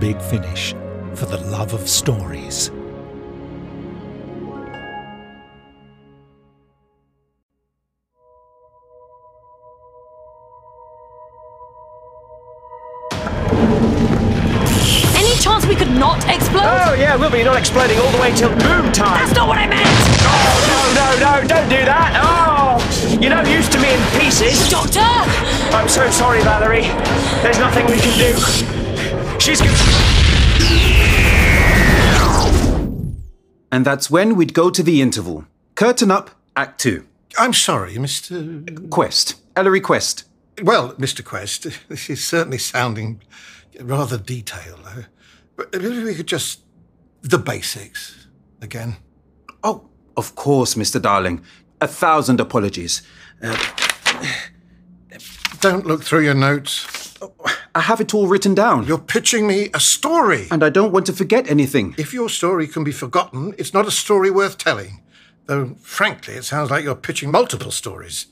Big Finish for the love of stories. Any chance we could not explode? Oh, yeah, we'll be not exploding all the way till boom time. That's not what I meant! Oh, no, no, no, don't do that. Oh, you're not used to me in pieces. Doctor! I'm so sorry, Valerie. There's nothing we can do. She's. And that's when we'd go to the interval. Curtain up, Act Two. I'm sorry, Mr. Quest. Ellery Quest. Well, Mr. Quest, this is certainly sounding rather detailed. But if we could just. the basics again. Oh, of course, Mr. Darling. A thousand apologies. Uh, Don't look through your notes. I have it all written down. You're pitching me a story. And I don't want to forget anything. If your story can be forgotten, it's not a story worth telling. Though, frankly, it sounds like you're pitching multiple stories.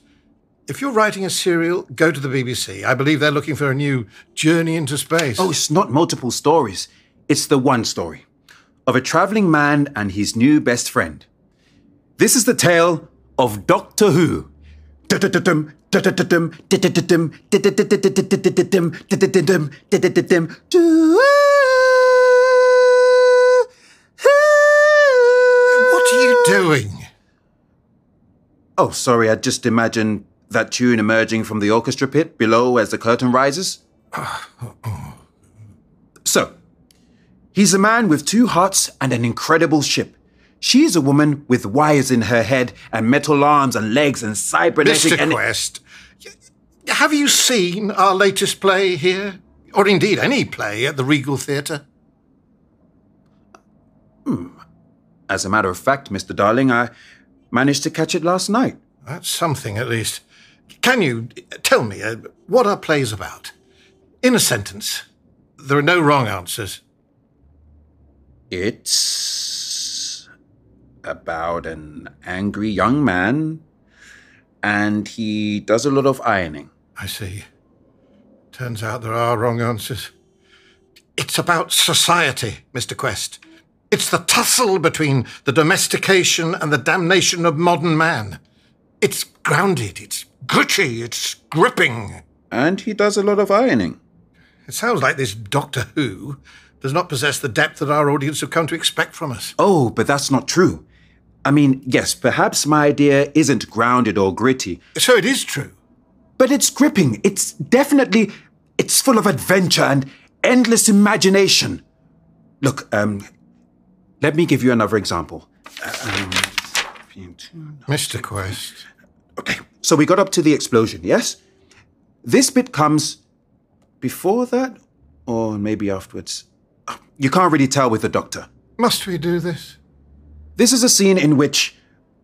If you're writing a serial, go to the BBC. I believe they're looking for a new journey into space. Oh, it's not multiple stories. It's the one story of a traveling man and his new best friend. This is the tale of Doctor Who. What are you doing? Oh, sorry, I just imagined that tune emerging from the orchestra pit below as the curtain rises. So, he's a man with two hearts and an incredible ship. She's a woman with wires in her head and metal arms and legs and cybernetic Mr. and Quest, have you seen our latest play here? Or indeed any play at the Regal Theatre? Hmm. As a matter of fact, Mr. Darling, I managed to catch it last night. That's something, at least. Can you tell me uh, what our play's about? In a sentence. There are no wrong answers. It's about an angry young man, and he does a lot of ironing. I see. Turns out there are wrong answers. It's about society, Mr. Quest. It's the tussle between the domestication and the damnation of modern man. It's grounded, it's gritty, it's gripping. And he does a lot of ironing. It sounds like this Doctor Who does not possess the depth that our audience have come to expect from us. Oh, but that's not true. I mean, yes, perhaps my idea isn't grounded or gritty, So it is true. but it's gripping. It's definitely it's full of adventure and endless imagination. Look, um let me give you another example. Um, Mr. Quest. Okay, so we got up to the explosion, yes? This bit comes before that or maybe afterwards. You can't really tell with the doctor. Must we do this? This is a scene in which,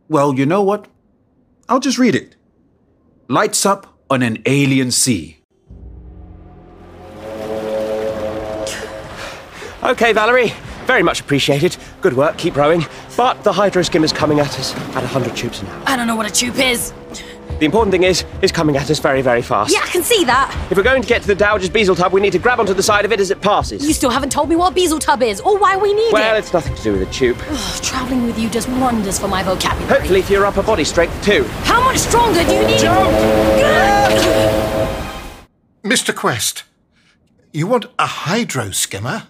well, you know what? I'll just read it. Lights up on an alien sea. Okay, Valerie. Very much appreciated. Good work. Keep rowing. But the hydro skim is coming at us at 100 tubes an hour. I don't know what a tube is. The important thing is, it's coming at us very, very fast. Yeah, I can see that. If we're going to get to the Dowager's Beazle tub, we need to grab onto the side of it as it passes. You still haven't told me what a bezel tub is or why we need well, it. Well, it's nothing to do with a tube. Traveling with you does wonders for my vocabulary. Hopefully for your upper body strength too. How much stronger do you need? Mr. Quest, you want a hydro skimmer?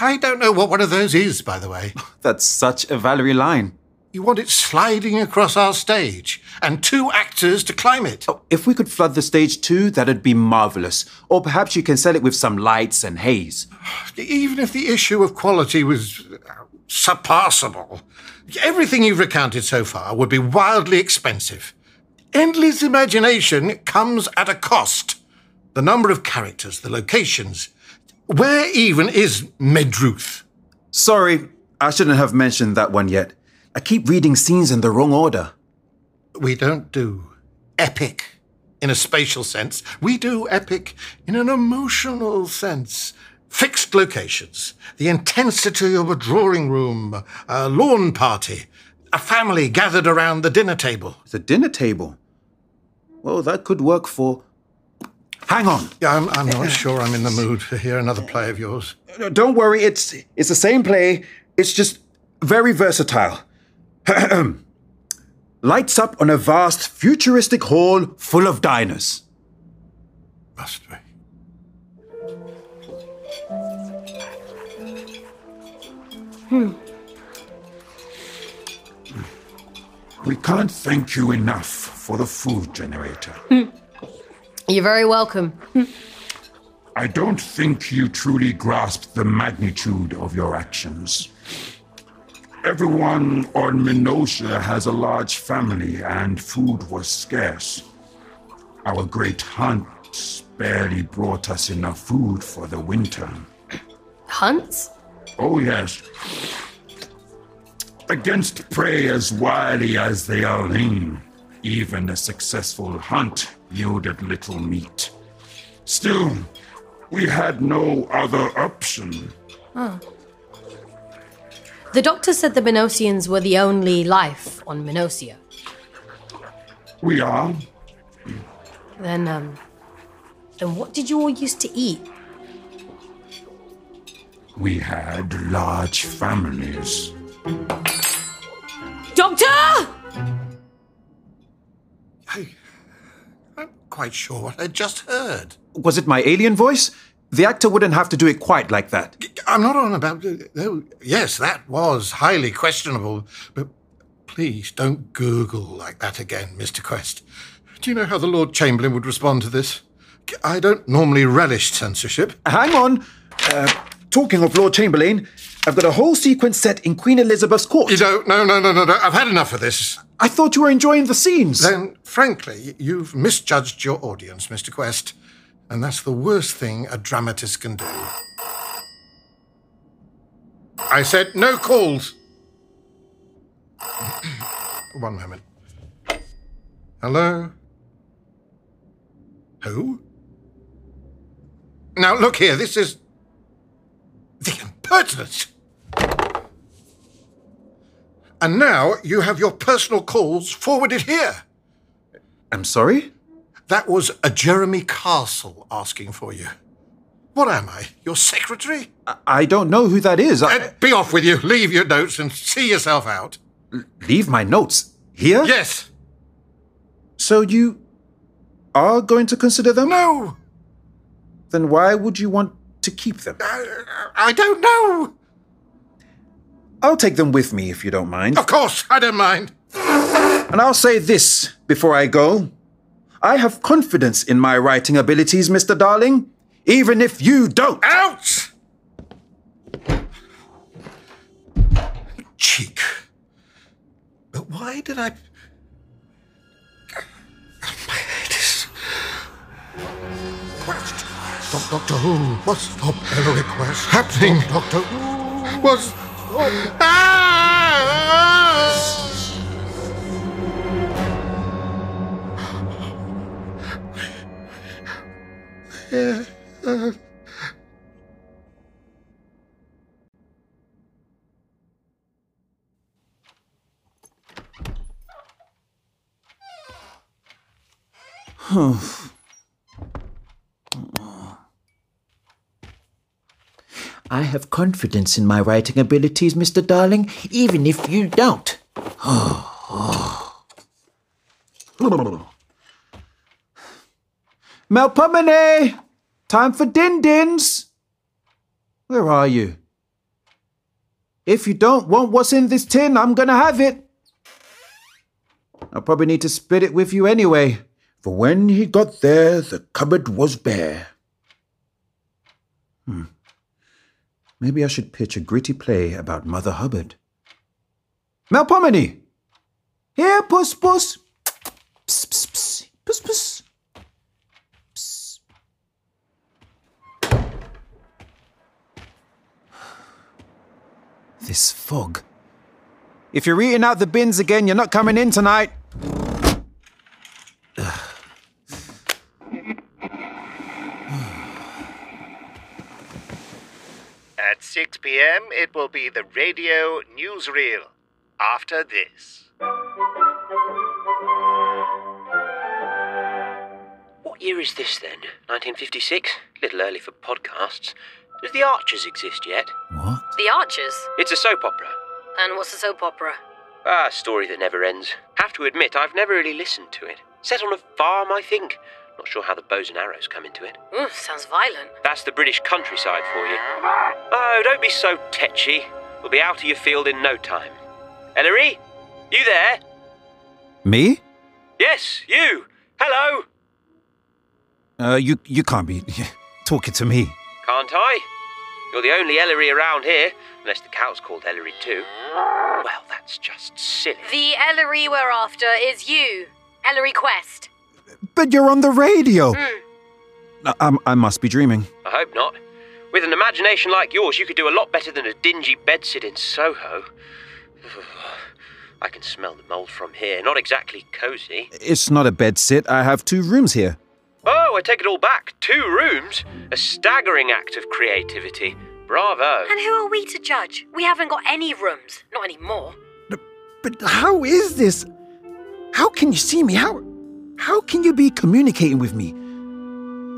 I don't know what one of those is, by the way. That's such a Valerie line. You want it sliding across our stage and two actors to climb it. If we could flood the stage too, that'd be marvelous. Or perhaps you can sell it with some lights and haze. Even if the issue of quality was uh, surpassable, everything you've recounted so far would be wildly expensive. Endless imagination comes at a cost. The number of characters, the locations. Where even is Medruth? Sorry, I shouldn't have mentioned that one yet. I keep reading scenes in the wrong order. We don't do epic in a spatial sense. We do epic in an emotional sense. Fixed locations, the intensity of a drawing room, a lawn party, a family gathered around the dinner table. The dinner table. Well, that could work for Hang on. Yeah, I'm, I'm not sure I'm in the mood to hear another play of yours. Don't worry, it's it's the same play. It's just very versatile. Lights up on a vast futuristic hall full of diners. Must be. Hmm. We can't thank you enough for the food generator. You're very welcome. I don't think you truly grasp the magnitude of your actions. Everyone on Minosia has a large family, and food was scarce. Our great hunt barely brought us enough food for the winter. Hunts? Oh, yes. Against prey as wily as they are lean, even a successful hunt yielded little meat. Still, we had no other option. The doctor said the Minosians were the only life on Minosia. We are. Then, um. Then what did you all used to eat? We had large families. Doctor! I, I'm quite sure what I just heard. Was it my alien voice? The actor wouldn't have to do it quite like that. I'm not on about. Oh, yes, that was highly questionable, but please don't Google like that again, Mr. Quest. Do you know how the Lord Chamberlain would respond to this? I don't normally relish censorship. Hang on. Uh, talking of Lord Chamberlain, I've got a whole sequence set in Queen Elizabeth's court. You don't. No, no, no, no, no. I've had enough of this. I thought you were enjoying the scenes. Then, frankly, you've misjudged your audience, Mr. Quest. And that's the worst thing a dramatist can do. I said no calls. One moment. Hello? Who? Now, look here, this is. The impertinence! And now you have your personal calls forwarded here. I'm sorry? That was a Jeremy Castle asking for you. What am I? Your secretary? I don't know who that is. I, Uh, be off with you. Leave your notes and see yourself out. leave my notes here? Yes. So you are going to consider them? No. Then why would you want to keep them? I, I don't know. I'll take them with me if you don't mind. Of course, I don't mind. And I'll say this before I go. I have confidence in my writing abilities, Mr. Darling, even if you don't. Out! Cheek. But why did I. My head is. Quest. Doc- Doctor Who. What's Stop Elric What's happening? Doctor Who. What's. Ah! I have confidence in my writing abilities, Mr. Darling, even if you don't. Melpomene! Time for din dins! Where are you? If you don't want what's in this tin, I'm gonna have it. I'll probably need to split it with you anyway, for when he got there, the cupboard was bare. Hmm. Maybe I should pitch a gritty play about Mother Hubbard. Melpomene! Here, puss puss! Psst, psst, psst. Puss puss. This fog. If you're eating out the bins again, you're not coming in tonight. At 6 p.m., it will be the radio newsreel. After this. What year is this then? 1956? A Little early for podcasts. Does The Archers exist yet? What? The Archers? It's a soap opera. And what's a soap opera? Ah, a story that never ends. Have to admit, I've never really listened to it. Set on a farm, I think. Not sure how the bows and arrows come into it. Ooh, sounds violent. That's the British countryside for you. Oh, don't be so tetchy. We'll be out of your field in no time. Ellery? You there? Me? Yes, you. Hello. Uh, you you can't be talking to me. Can't I? You're the only Ellery around here, unless the cow's called Ellery too. Well, that's just silly. The Ellery we're after is you, Ellery Quest. But you're on the radio. Hmm. I, I'm- I must be dreaming. I hope not. With an imagination like yours, you could do a lot better than a dingy bedsit in Soho. I can smell the mould from here. Not exactly cosy. It's not a bed sit. I have two rooms here. Oh, I take it all back. Two rooms? A staggering act of creativity. Bravo. And who are we to judge? We haven't got any rooms. Not anymore. But but how is this? How can you see me? How how can you be communicating with me?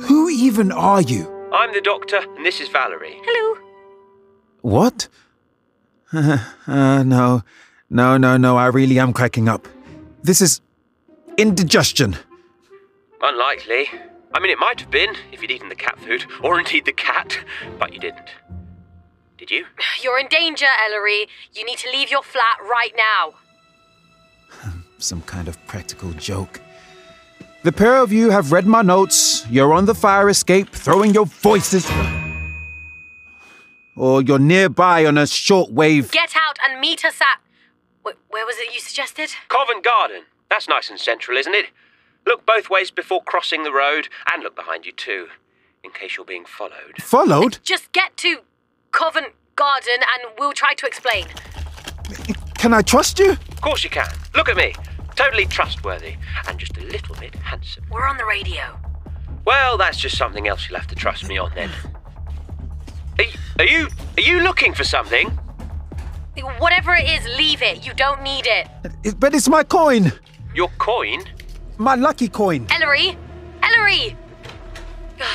Who even are you? I'm the doctor, and this is Valerie. Hello. What? uh, no, no, no, no. I really am cracking up. This is indigestion. Unlikely. I mean, it might have been if you'd eaten the cat food, or indeed the cat, but you didn't. Did you? You're in danger, Ellery. You need to leave your flat right now. Some kind of practical joke. The pair of you have read my notes. You're on the fire escape, throwing your voices. Or you're nearby on a shortwave. Get out and meet us at. Where was it you suggested? Covent Garden. That's nice and central, isn't it? Look both ways before crossing the road, and look behind you too, in case you're being followed. Followed? Just get to Covent Garden and we'll try to explain. Can I trust you? Of course you can. Look at me. Totally trustworthy, and just a little bit handsome. We're on the radio. Well, that's just something else you'll have to trust me on then. Are you, are you are you looking for something? Whatever it is, leave it. You don't need it. It- but it's my coin. Your coin? My lucky coin. Ellery! Ellery!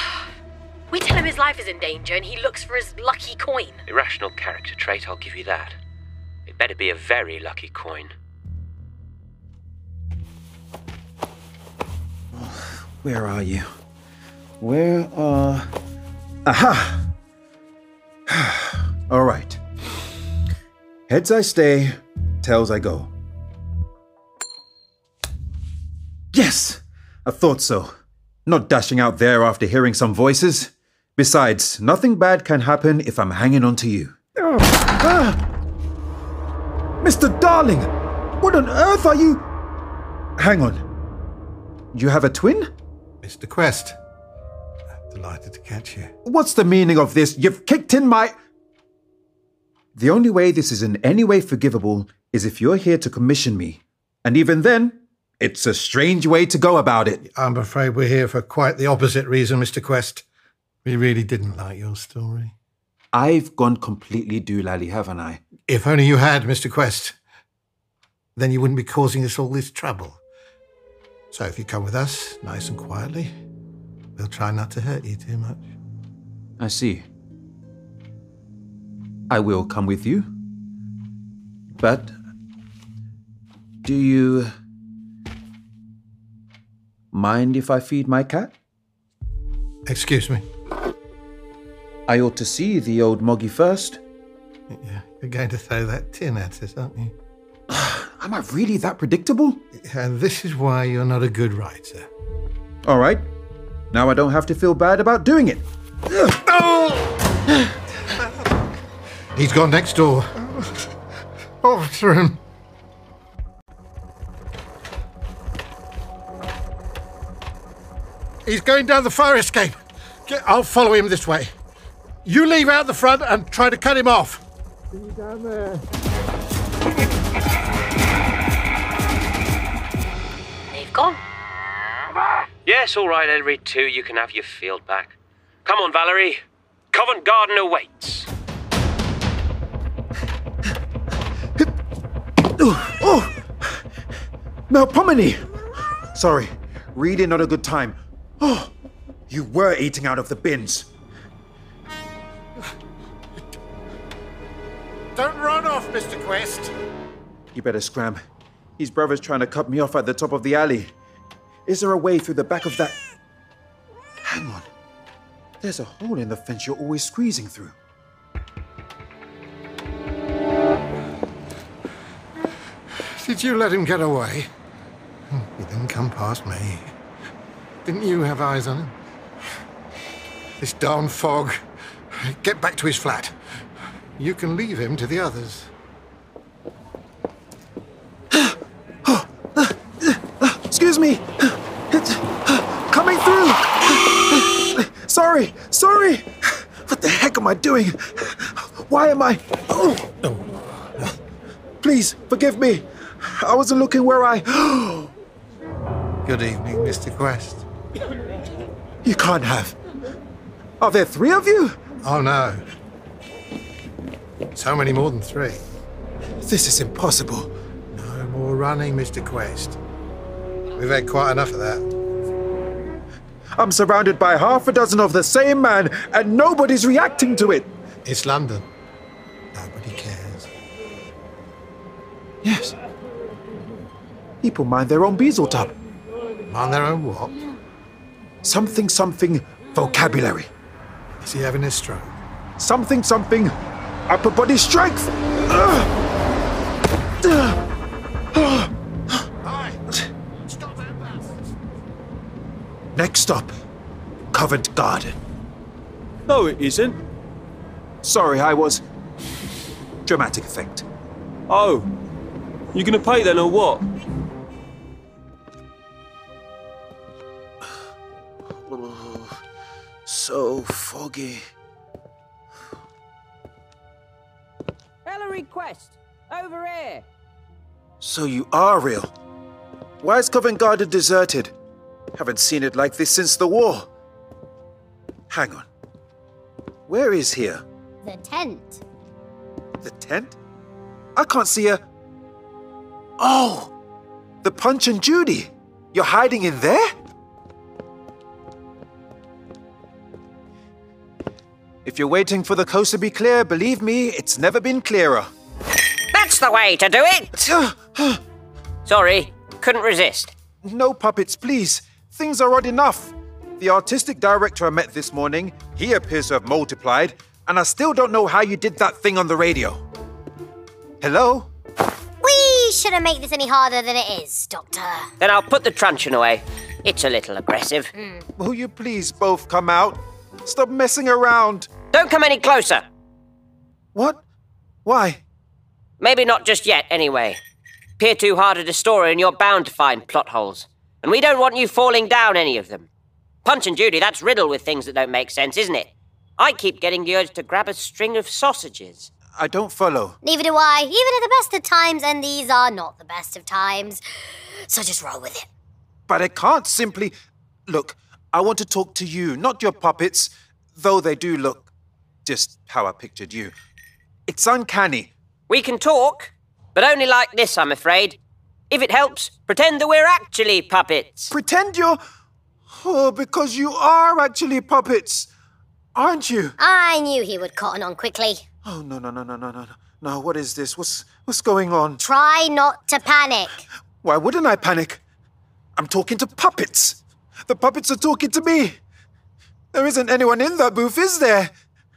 we tell him his life is in danger and he looks for his lucky coin. Irrational character trait, I'll give you that. It better be a very lucky coin. Where are you? Where are. Aha! All right. Heads I stay, tails I go. Yes! I thought so. Not dashing out there after hearing some voices. Besides, nothing bad can happen if I'm hanging on to you. Ah! Mr. Darling! What on earth are you? Hang on. You have a twin? Mr. Quest. I'm Delighted to catch you. What's the meaning of this? You've kicked in my. The only way this is in any way forgivable is if you're here to commission me. And even then, it's a strange way to go about it. I'm afraid we're here for quite the opposite reason, Mr. Quest. We really didn't like your story. I've gone completely doolally, haven't I? If only you had, Mr. Quest. Then you wouldn't be causing us all this trouble. So if you come with us, nice and quietly, we'll try not to hurt you too much. I see. I will come with you. But. Do you. Mind if I feed my cat? Excuse me. I ought to see the old Moggy first. Yeah, you're going to throw that tin at us, aren't you? Am I really that predictable? And this is why you're not a good writer. All right. Now I don't have to feel bad about doing it. He's gone next door. After him. He's going down the fire escape. Get- I'll follow him this way. You leave out the front and try to cut him off. Down there. They've gone. Yes, all right, Ellery, too. You can have your field back. Come on, Valerie. Covent Garden awaits. Oh! Melpomene! Sorry, really not a good time. Oh, you were eating out of the bins. Don't run off, Mr. Quest. You better scram. His brother's trying to cut me off at the top of the alley. Is there a way through the back of that? Hang on. There's a hole in the fence you're always squeezing through. Did you let him get away? He didn't come past me. Didn't you have eyes on him? This darn fog. Get back to his flat. You can leave him to the others. Excuse me. It's coming through. Sorry, sorry. What the heck am I doing? Why am I? Oh. Please forgive me. I wasn't looking where I. Good evening, Mr. Quest. You can't have. Are there three of you? Oh, no. So many more than three. This is impossible. No more running, Mr. Quest. We've had quite enough of that. I'm surrounded by half a dozen of the same man, and nobody's reacting to it. It's London. Nobody cares. Yes. People mind their own bezel tub. Mind their own what? Something, something vocabulary. Is he having a stroke? Something, something upper body strength. Hi! Stop that! Next stop, Covent Garden. No, it isn't. Sorry, I was. Dramatic effect. Oh. You gonna pay then or what? So foggy. Ellery Quest, over here. So you are real. Why is Covent Garden deserted? Haven't seen it like this since the war. Hang on. Where is here? The tent. The tent? I can't see a. Oh! The Punch and Judy! You're hiding in there? If you're waiting for the coast to be clear, believe me, it's never been clearer. That's the way to do it! Sorry, couldn't resist. No puppets, please. Things are odd enough. The artistic director I met this morning, he appears to have multiplied, and I still don't know how you did that thing on the radio. Hello? We shouldn't make this any harder than it is, Doctor. Then I'll put the truncheon away. It's a little aggressive. Hmm. Will you please both come out? Stop messing around. Don't come any closer. What? Why? Maybe not just yet, anyway. Peer too hard at a story and you're bound to find plot holes. And we don't want you falling down any of them. Punch and Judy, that's riddled with things that don't make sense, isn't it? I keep getting the urge to grab a string of sausages. I don't follow. Neither do I, even at the best of times, and these are not the best of times. So just roll with it. But I can't simply. Look, I want to talk to you, not your puppets, though they do look just how I pictured you. It's uncanny. We can talk, but only like this, I'm afraid. If it helps, pretend that we're actually puppets. Pretend you're. Oh, because you are actually puppets, aren't you? I knew he would cotton on quickly. Oh no no no no no no no! No, what is this? What's what's going on? Try not to panic. Why wouldn't I panic? I'm talking to puppets. The puppets are talking to me. There isn't anyone in that booth, is there?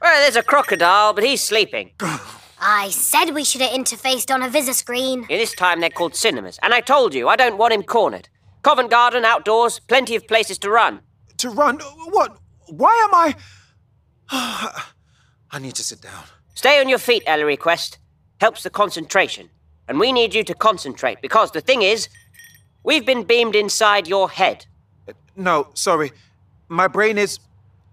Well, there's a crocodile, but he's sleeping. I said we should have interfaced on a visor screen. In this time, they're called cinemas. And I told you, I don't want him cornered. Covent Garden, outdoors, plenty of places to run. To run? What? Why am I. I need to sit down. Stay on your feet, Ellery Quest. Helps the concentration. And we need you to concentrate because the thing is, we've been beamed inside your head. No, sorry. My brain is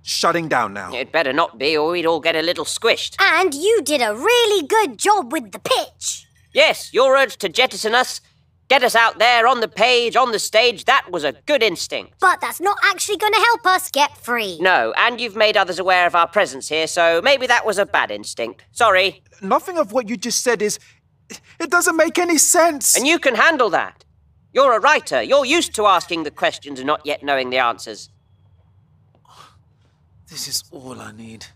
shutting down now. It better not be, or we'd all get a little squished. And you did a really good job with the pitch. Yes, your urge to jettison us, get us out there on the page, on the stage, that was a good instinct. But that's not actually going to help us get free. No, and you've made others aware of our presence here, so maybe that was a bad instinct. Sorry. Nothing of what you just said is. It doesn't make any sense. And you can handle that. You're a writer. You're used to asking the questions and not yet knowing the answers. This is all I need.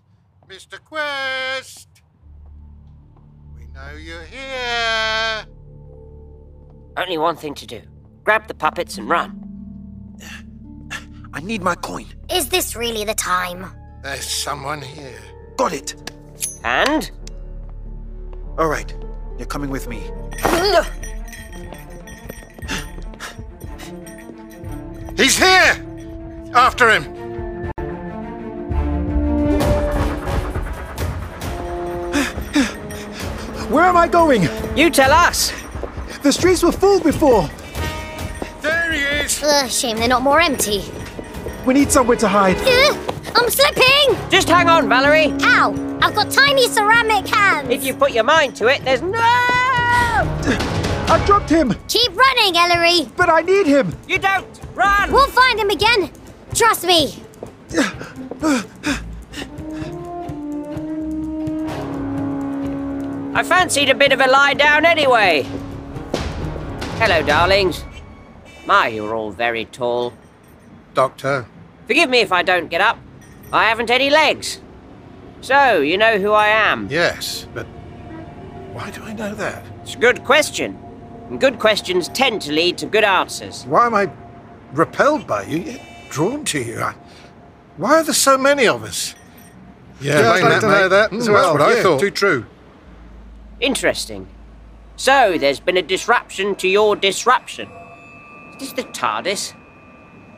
Mr. Quest! We know you're here. Only one thing to do grab the puppets and run. I need my coin. Is this really the time? There's someone here. Got it. And? All right, you're coming with me. He's here! After him! Where am I going? You tell us! The streets were full before. There he is! Ugh, shame they're not more empty. We need somewhere to hide. Ugh, I'm slipping! Just hang on, Valerie! Ow! I've got tiny ceramic hands! If you put your mind to it, there's no. I dropped him, Keep running, Ellery! but I need him. You don't! Run! We'll find him again! Trust me! I fancied a bit of a lie down anyway. Hello, darlings. My, you're all very tall. Doctor, Forgive me if I don't get up. I haven't any legs. So, you know who I am? yes, but why do I know that? It's a good question. And good questions tend to lead to good answers. Why am I repelled by you, yet drawn to you? I, why are there so many of us? Yeah, I'd like to know that hmm, as well. That's what I thought. Too true. Interesting. So, there's been a disruption to your disruption. Is this the TARDIS?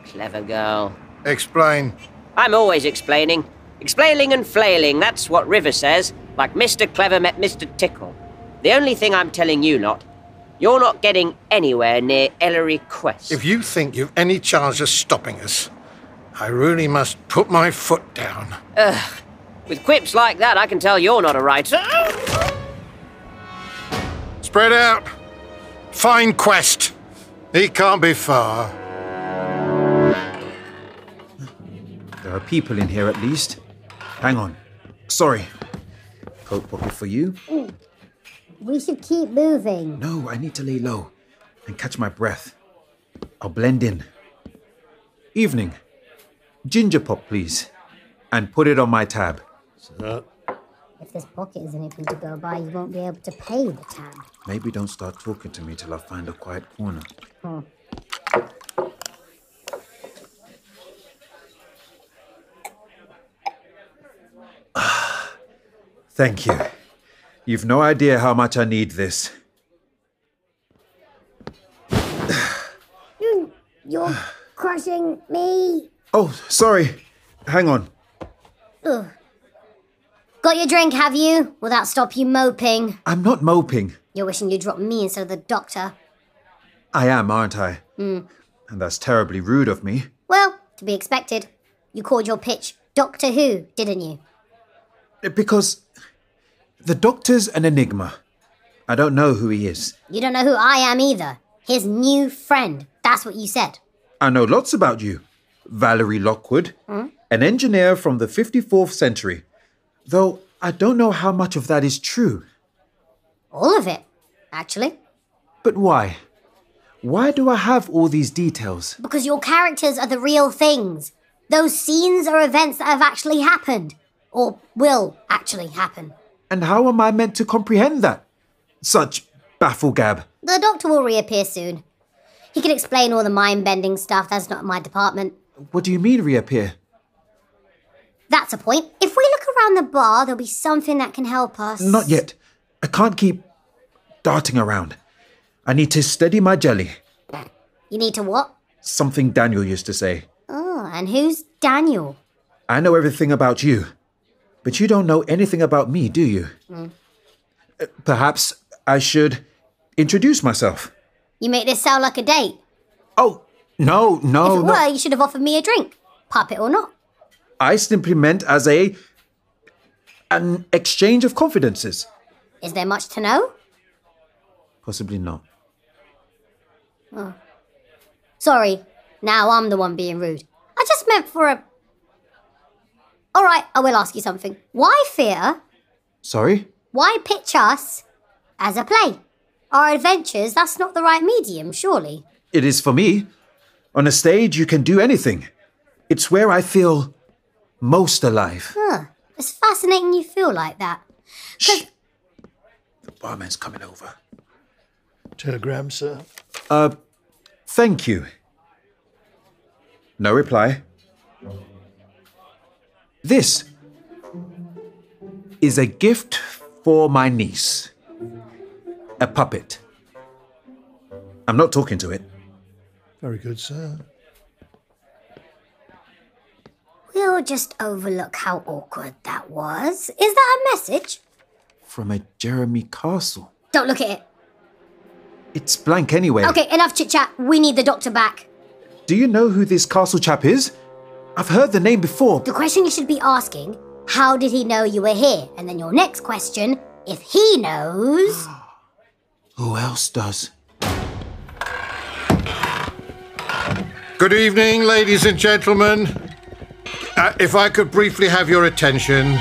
Clever girl. Explain. I'm always explaining. Explaining and flailing, that's what River says, like Mr. Clever met Mr. Tickle. The only thing I'm telling you not, you're not getting anywhere near Ellery Quest. If you think you've any chance of stopping us, I really must put my foot down. Ugh. With quips like that, I can tell you're not a writer. Spread out. Find Quest. He can't be far. There are people in here at least. Hang on. Sorry. Coat pocket for you? We should keep moving. No, I need to lay low and catch my breath. I'll blend in. Evening. Ginger pop, please. And put it on my tab. If this pocket isn't anything to go by, you won't be able to pay the tab. Maybe don't start talking to me till I find a quiet corner. Hmm. Thank you. You've no idea how much I need this. You, you're crushing me. Oh, sorry. Hang on. Ugh. Got your drink, have you? Will that stop you moping? I'm not moping. You're wishing you dropped me instead of the doctor. I am, aren't I? Hmm. And that's terribly rude of me. Well, to be expected. You called your pitch Doctor Who, didn't you? Because the doctor's an enigma. I don't know who he is. You don't know who I am either. His new friend. That's what you said. I know lots about you. Valerie Lockwood, Hmm? an engineer from the 54th century. Though I don't know how much of that is true. All of it, actually. But why? Why do I have all these details? Because your characters are the real things. Those scenes are events that have actually happened. Or will actually happen. And how am I meant to comprehend that? Such bafflegab. The doctor will reappear soon. He can explain all the mind bending stuff. That's not my department. What do you mean reappear? That's a point. If we look around the bar, there'll be something that can help us. Not yet. I can't keep darting around. I need to steady my jelly. You need to what? Something Daniel used to say. Oh, and who's Daniel? I know everything about you, but you don't know anything about me, do you? Hmm. Uh, Perhaps I should introduce myself. You make this sound like a date. Oh, no, no, if it no. were, you should have offered me a drink. Puppet or not. I simply meant as a an exchange of confidences. Is there much to know? Possibly not. Oh. Sorry. Now I'm the one being rude. I just meant for a. Alright, I will ask you something. Why fear? Sorry? Why pitch us as a play? Our adventures, that's not the right medium, surely. It is for me. On a stage, you can do anything. It's where I feel most alive. Huh. It's fascinating you feel like that. Shh. The barman's coming over. Telegram, sir. Uh, thank you. No reply. This is a gift for my niece. A puppet. I'm not talking to it. Very good, sir. We'll just overlook how awkward that was. Is that a message? From a Jeremy Castle. Don't look at it. It's blank anyway. Okay, enough chit chat. We need the doctor back. Do you know who this castle chap is? I've heard the name before. The question you should be asking how did he know you were here? And then your next question if he knows. Who else does? Good evening, ladies and gentlemen. Uh, if I could briefly have your attention.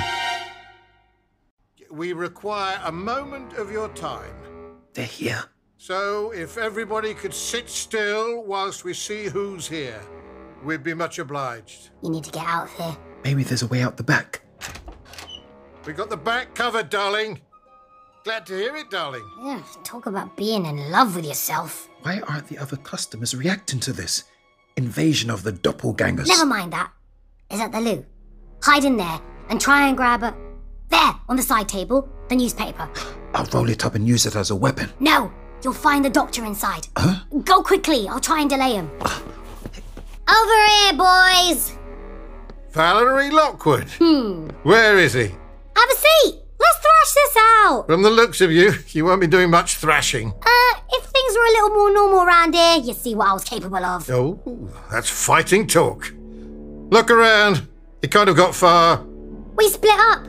We require a moment of your time. They're here. So, if everybody could sit still whilst we see who's here, we'd be much obliged. You need to get out of here. Maybe there's a way out the back. We got the back covered, darling. Glad to hear it, darling. Yeah, talk about being in love with yourself. Why aren't the other customers reacting to this? Invasion of the doppelgangers. Never mind that. Is at the loo. Hide in there and try and grab a. There, on the side table, the newspaper. I'll roll it up and use it as a weapon. No, you'll find the doctor inside. Go quickly, I'll try and delay him. Over here, boys! Valerie Lockwood. Hmm. Where is he? Have a seat! Let's thrash this out! From the looks of you, you won't be doing much thrashing. Uh, if things were a little more normal around here, you'd see what I was capable of. Oh, that's fighting talk. Look around. You kind of got far. We split up,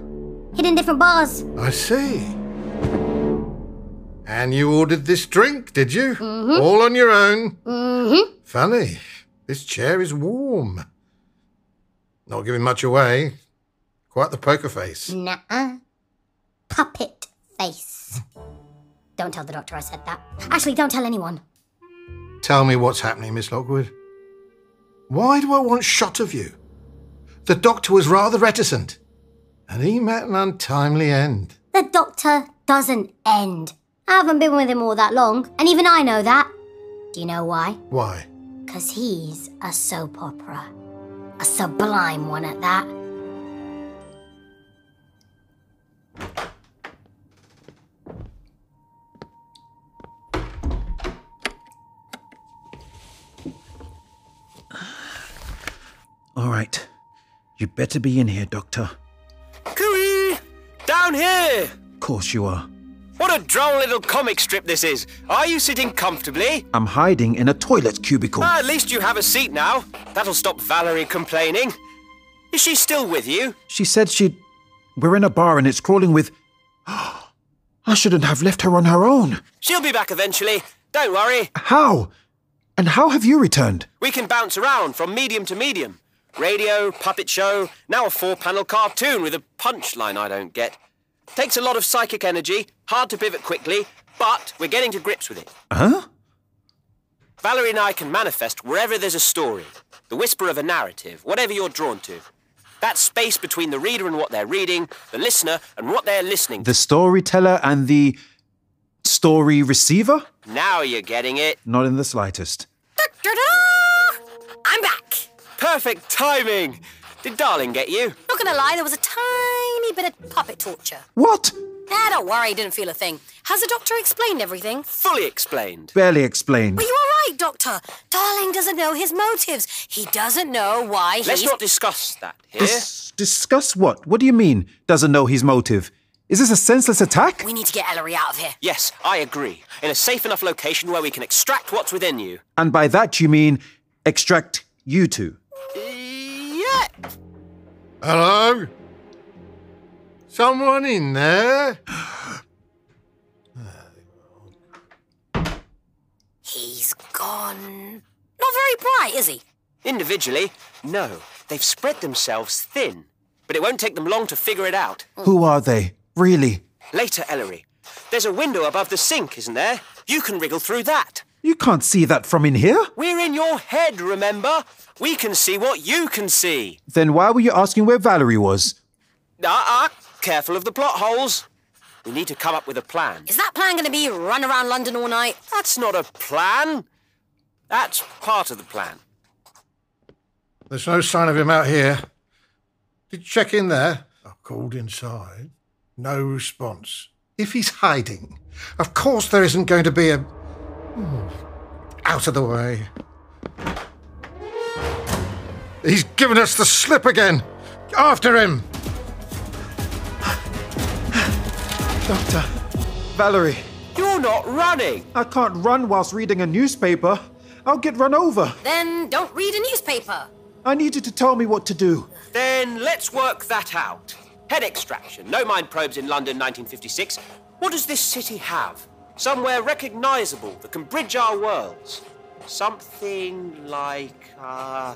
hid in different bars. I see. And you ordered this drink, did you? Mhm. All on your own? Mm-hmm. Funny. This chair is warm. Not giving much away. Quite the poker face. Nuh-uh. Puppet face. don't tell the doctor I said that. Actually, don't tell anyone. Tell me what's happening, Miss Lockwood. Why do I want shot of you? The doctor was rather reticent, and he met an untimely end. The doctor doesn't end. I haven't been with him all that long, and even I know that. Do you know why? Why? Because he's a soap opera. A sublime one at that. All right. You better be in here, Doctor. Cooey! Down here! Of course you are. What a droll little comic strip this is. Are you sitting comfortably? I'm hiding in a toilet cubicle. Ah, at least you have a seat now. That'll stop Valerie complaining. Is she still with you? She said she'd. We're in a bar and it's crawling with. I shouldn't have left her on her own. She'll be back eventually. Don't worry. How? And how have you returned? We can bounce around from medium to medium. Radio, puppet show, now a four panel cartoon with a punchline I don't get. Takes a lot of psychic energy, hard to pivot quickly, but we're getting to grips with it. Huh? Valerie and I can manifest wherever there's a story, the whisper of a narrative, whatever you're drawn to. That space between the reader and what they're reading, the listener and what they're listening to. The storyteller and the. story receiver? Now you're getting it. Not in the slightest. I'm back. Perfect timing. Did Darling get you? Not gonna lie, there was a tiny bit of puppet torture. What? Ah, don't worry, didn't feel a thing. Has the doctor explained everything? Fully explained. Barely explained. Were you all right, Doctor? Darling doesn't know his motives. He doesn't know why he Let's he's... not discuss that here. Dis- discuss what? What do you mean, doesn't know his motive? Is this a senseless attack? We need to get Ellery out of here. Yes, I agree. In a safe enough location where we can extract what's within you. And by that you mean extract you two. Yeah. Hello? Someone in there? He's gone. Not very bright, is he? Individually, no. They've spread themselves thin. But it won't take them long to figure it out. Who are they? Really? Later, Ellery. There's a window above the sink, isn't there? You can wriggle through that. You can't see that from in here. We're in your head, remember? We can see what you can see. Then why were you asking where Valerie was? Ah, uh, uh, careful of the plot holes. We need to come up with a plan. Is that plan going to be run around London all night? That's not a plan. That's part of the plan. There's no sign of him out here. Did you check in there? I called inside. No response. If he's hiding, of course there isn't going to be a. Out of the way. He's given us the slip again. After him. Doctor. Valerie. You're not running. I can't run whilst reading a newspaper. I'll get run over. Then don't read a newspaper. I need you to tell me what to do. Then let's work that out. Head extraction, no mind probes in London 1956. What does this city have? Somewhere recognizable that can bridge our worlds. Something like, uh.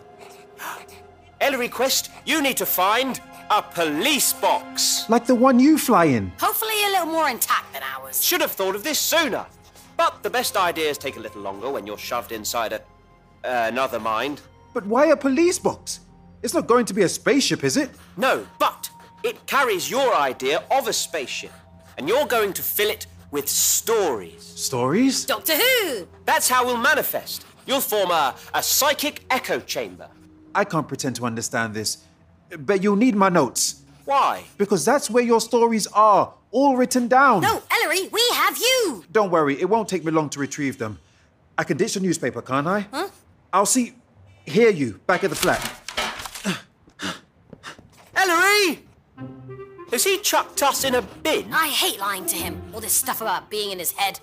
Ellery Quest, you need to find a police box. Like the one you fly in. Hopefully a little more intact than ours. Should have thought of this sooner. But the best ideas take a little longer when you're shoved inside a. Uh, another mind. But why a police box? It's not going to be a spaceship, is it? No, but it carries your idea of a spaceship. And you're going to fill it with stories. Stories? Doctor Who! That's how we'll manifest. You'll form a, a psychic echo chamber. I can't pretend to understand this, but you'll need my notes. Why? Because that's where your stories are, all written down. No, Ellery, we have you! Don't worry, it won't take me long to retrieve them. I can ditch the newspaper, can't I? Huh? I'll see, hear you back at the flat. Ellery! Has he chucked us in a bin? I hate lying to him. All this stuff about being in his head.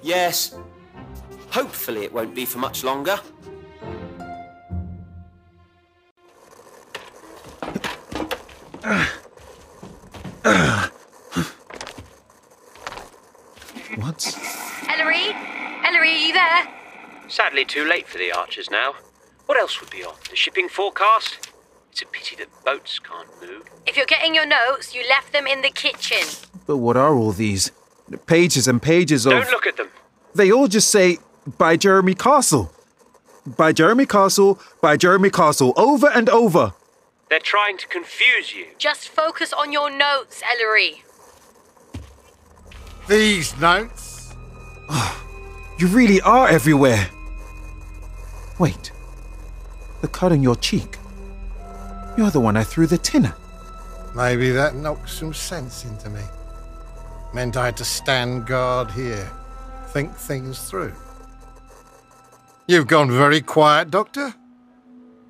Yes. Hopefully it won't be for much longer. What? Ellery? Ellery, are you there? Sadly, too late for the Archers now. What else would be on? The shipping forecast? It's a pity that boats can't move. If you're getting your notes, you left them in the kitchen. But what are all these? Pages and pages of. Don't look at them. They all just say, by Jeremy Castle. By Jeremy Castle, by Jeremy Castle, over and over. They're trying to confuse you. Just focus on your notes, Ellery. These notes? Ah, you really are everywhere. Wait. The cut on your cheek. You're the one I threw the tin at. Maybe that knocked some sense into me. Meant I had to stand guard here, think things through. You've gone very quiet, Doctor.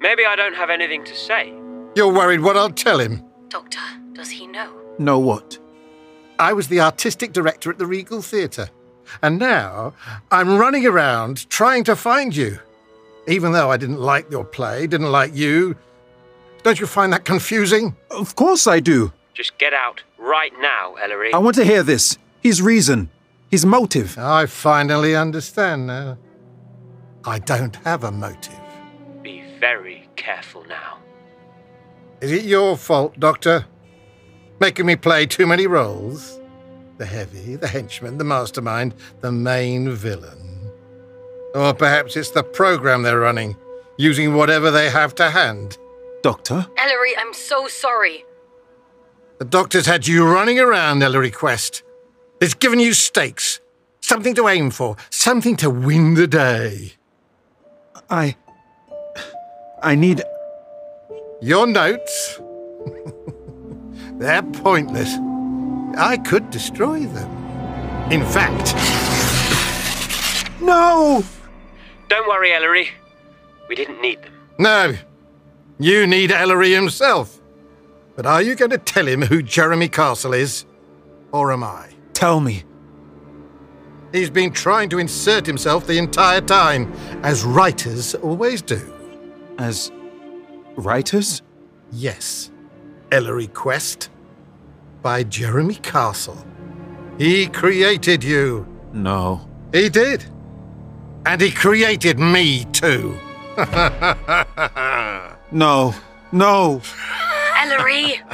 Maybe I don't have anything to say. You're worried what I'll tell him. Doctor, does he know? Know what? I was the artistic director at the Regal Theatre. And now I'm running around trying to find you. Even though I didn't like your play, didn't like you. Don't you find that confusing? Of course I do. Just get out right now, Ellery. I want to hear this. His reason. His motive. I finally understand now. I don't have a motive. Be very careful now. Is it your fault, Doctor? Making me play too many roles? The heavy, the henchman, the mastermind, the main villain. Or perhaps it's the program they're running, using whatever they have to hand. Doctor? Ellery, I'm so sorry. The doctor's had you running around, Ellery Quest. It's given you stakes, something to aim for, something to win the day. I. I need. Your notes? They're pointless. I could destroy them. In fact. No! Don't worry, Ellery. We didn't need them. No. You need Ellery himself. But are you going to tell him who Jeremy Castle is? Or am I? Tell me. He's been trying to insert himself the entire time, as writers always do. As. writers? Yes. Ellery Quest. By Jeremy Castle. He created you. No. He did. And he created me too. no. No. Ellery!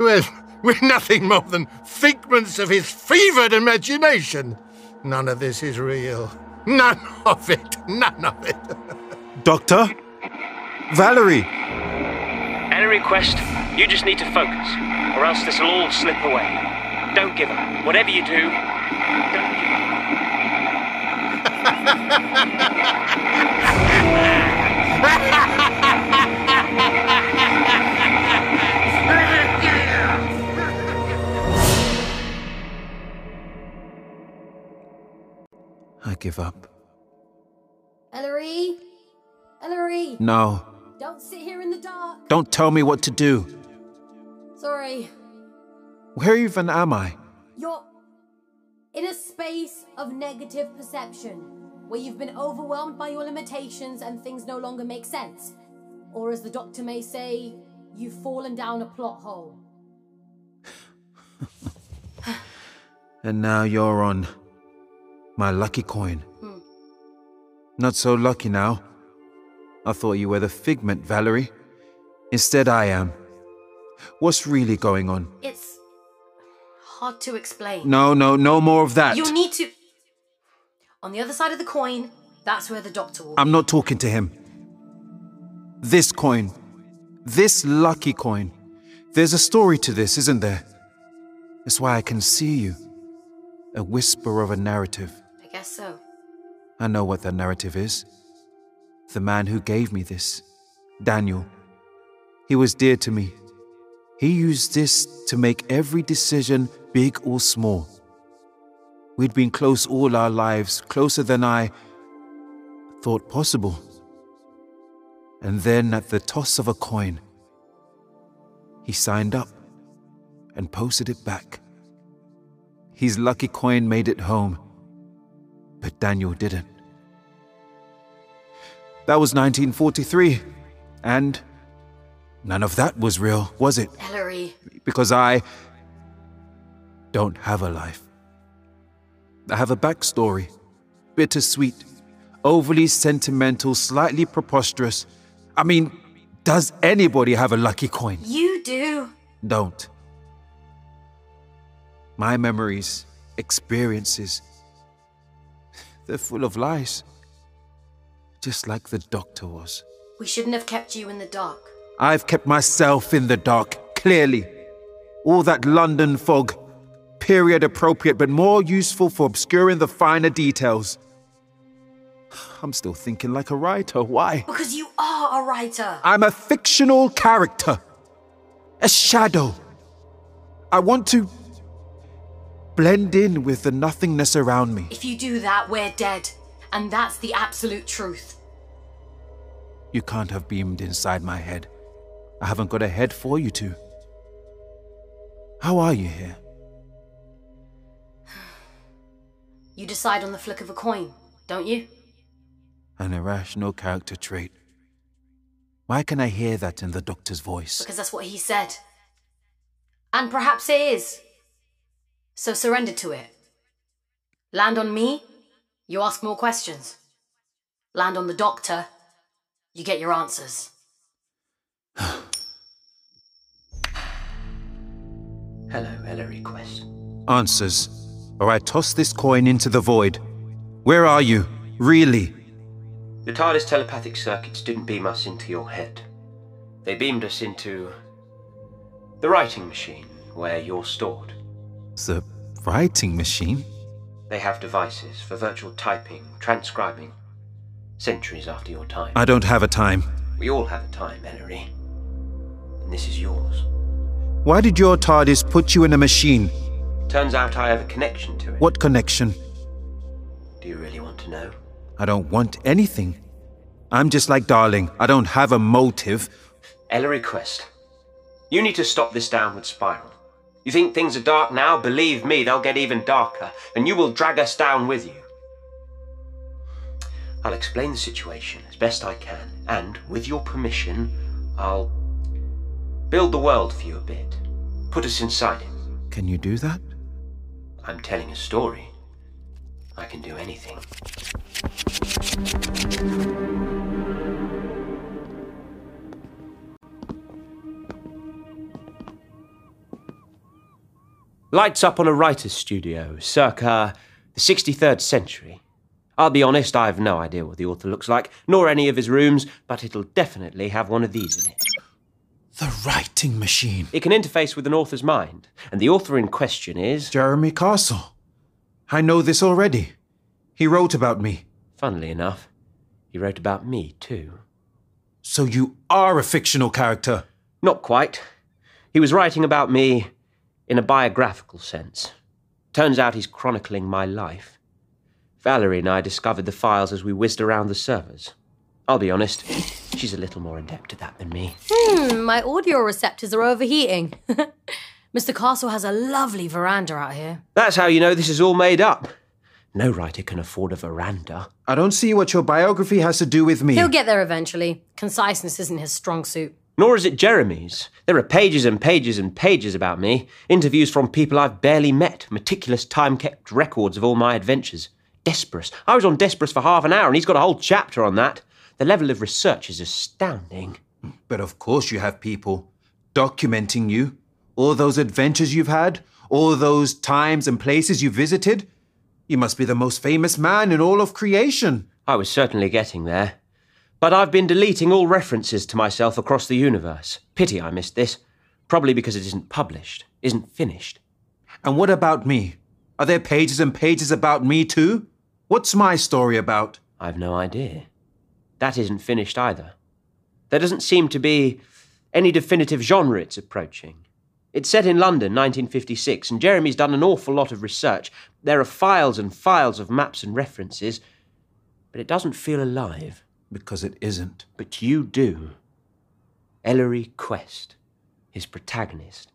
Well, we're nothing more than figments of his fevered imagination. None of this is real. None of it. None of it. Doctor? Valerie! Ellery Quest, you just need to focus, or else this will all slip away. Don't give up. Whatever you do, don't give up. I give up. Ellery? Ellery? No. Don't sit here in the dark. Don't tell me what to do. Sorry. Where even am I? You're in a space of negative perception where you've been overwhelmed by your limitations and things no longer make sense. Or as the doctor may say, you've fallen down a plot hole. And now you're on my lucky coin. Hmm. Not so lucky now. I thought you were the figment, Valerie. Instead, I am. What's really going on? It's hard to explain. No, no, no more of that. You need to. On the other side of the coin, that's where the doctor will. I'm not talking to him. This coin. This lucky coin. There's a story to this, isn't there? That's why I can see you. A whisper of a narrative. So. I know what that narrative is. The man who gave me this, Daniel. He was dear to me. He used this to make every decision, big or small. We'd been close all our lives, closer than I thought possible. And then, at the toss of a coin, he signed up and posted it back. His lucky coin made it home, but Daniel didn't. That was 1943, and none of that was real, was it? Ellery. Because I don't have a life. I have a backstory. Bittersweet, overly sentimental, slightly preposterous. I mean, does anybody have a lucky coin? You do. Don't. My memories, experiences, they're full of lies. Just like the doctor was. We shouldn't have kept you in the dark. I've kept myself in the dark, clearly. All that London fog, period appropriate, but more useful for obscuring the finer details. I'm still thinking like a writer. Why? Because you are a writer. I'm a fictional character, a shadow. I want to blend in with the nothingness around me. If you do that, we're dead. And that's the absolute truth. You can't have beamed inside my head. I haven't got a head for you to. How are you here? You decide on the flick of a coin, don't you? An irrational character trait. Why can I hear that in the doctor's voice? Because that's what he said. And perhaps it is. So surrender to it. Land on me, you ask more questions. Land on the doctor, you get your answers. Hello, Ellery Quest. Answers, or I toss this coin into the void. Where are you? Really? The TARDIS telepathic circuits didn't beam us into your head. They beamed us into the writing machine where you're stored. The writing machine? They have devices for virtual typing, transcribing, centuries after your time. I don't have a time. We all have a time, Ellery. And this is yours. Why did your TARDIS put you in a machine? Turns out I have a connection to it. What connection? Do you really want to know? I don't want anything. I'm just like Darling. I don't have a motive. Ellery Quest, you need to stop this downward spiral. You think things are dark now? Believe me, they'll get even darker, and you will drag us down with you. I'll explain the situation as best I can, and with your permission, I'll build the world for you a bit. Put us inside it. Can you do that? I'm telling a story. I can do anything. Lights up on a writer's studio, circa the 63rd century. I'll be honest, I've no idea what the author looks like, nor any of his rooms, but it'll definitely have one of these in it. The writing machine. It can interface with an author's mind, and the author in question is. Jeremy Castle. I know this already. He wrote about me. Funnily enough, he wrote about me too. So you are a fictional character? Not quite. He was writing about me in a biographical sense. Turns out he's chronicling my life. Valerie and I discovered the files as we whizzed around the servers. I'll be honest, she's a little more adept at that than me. Hmm, my audio receptors are overheating. Mr. Castle has a lovely veranda out here. That's how you know this is all made up. No writer can afford a veranda. I don't see what your biography has to do with me. He'll get there eventually. Conciseness isn't his strong suit. Nor is it Jeremy's. There are pages and pages and pages about me. Interviews from people I've barely met. Meticulous time kept records of all my adventures. Desperous. I was on Desperous for half an hour and he's got a whole chapter on that. The level of research is astounding. But of course, you have people documenting you. All those adventures you've had, all those times and places you visited. You must be the most famous man in all of creation. I was certainly getting there. But I've been deleting all references to myself across the universe. Pity I missed this. Probably because it isn't published, isn't finished. And what about me? Are there pages and pages about me too? What's my story about? I've no idea. That isn't finished either. There doesn't seem to be any definitive genre it's approaching. It's set in London, 1956, and Jeremy's done an awful lot of research. There are files and files of maps and references, but it doesn't feel alive. Because it isn't. But you do. Ellery Quest, his protagonist.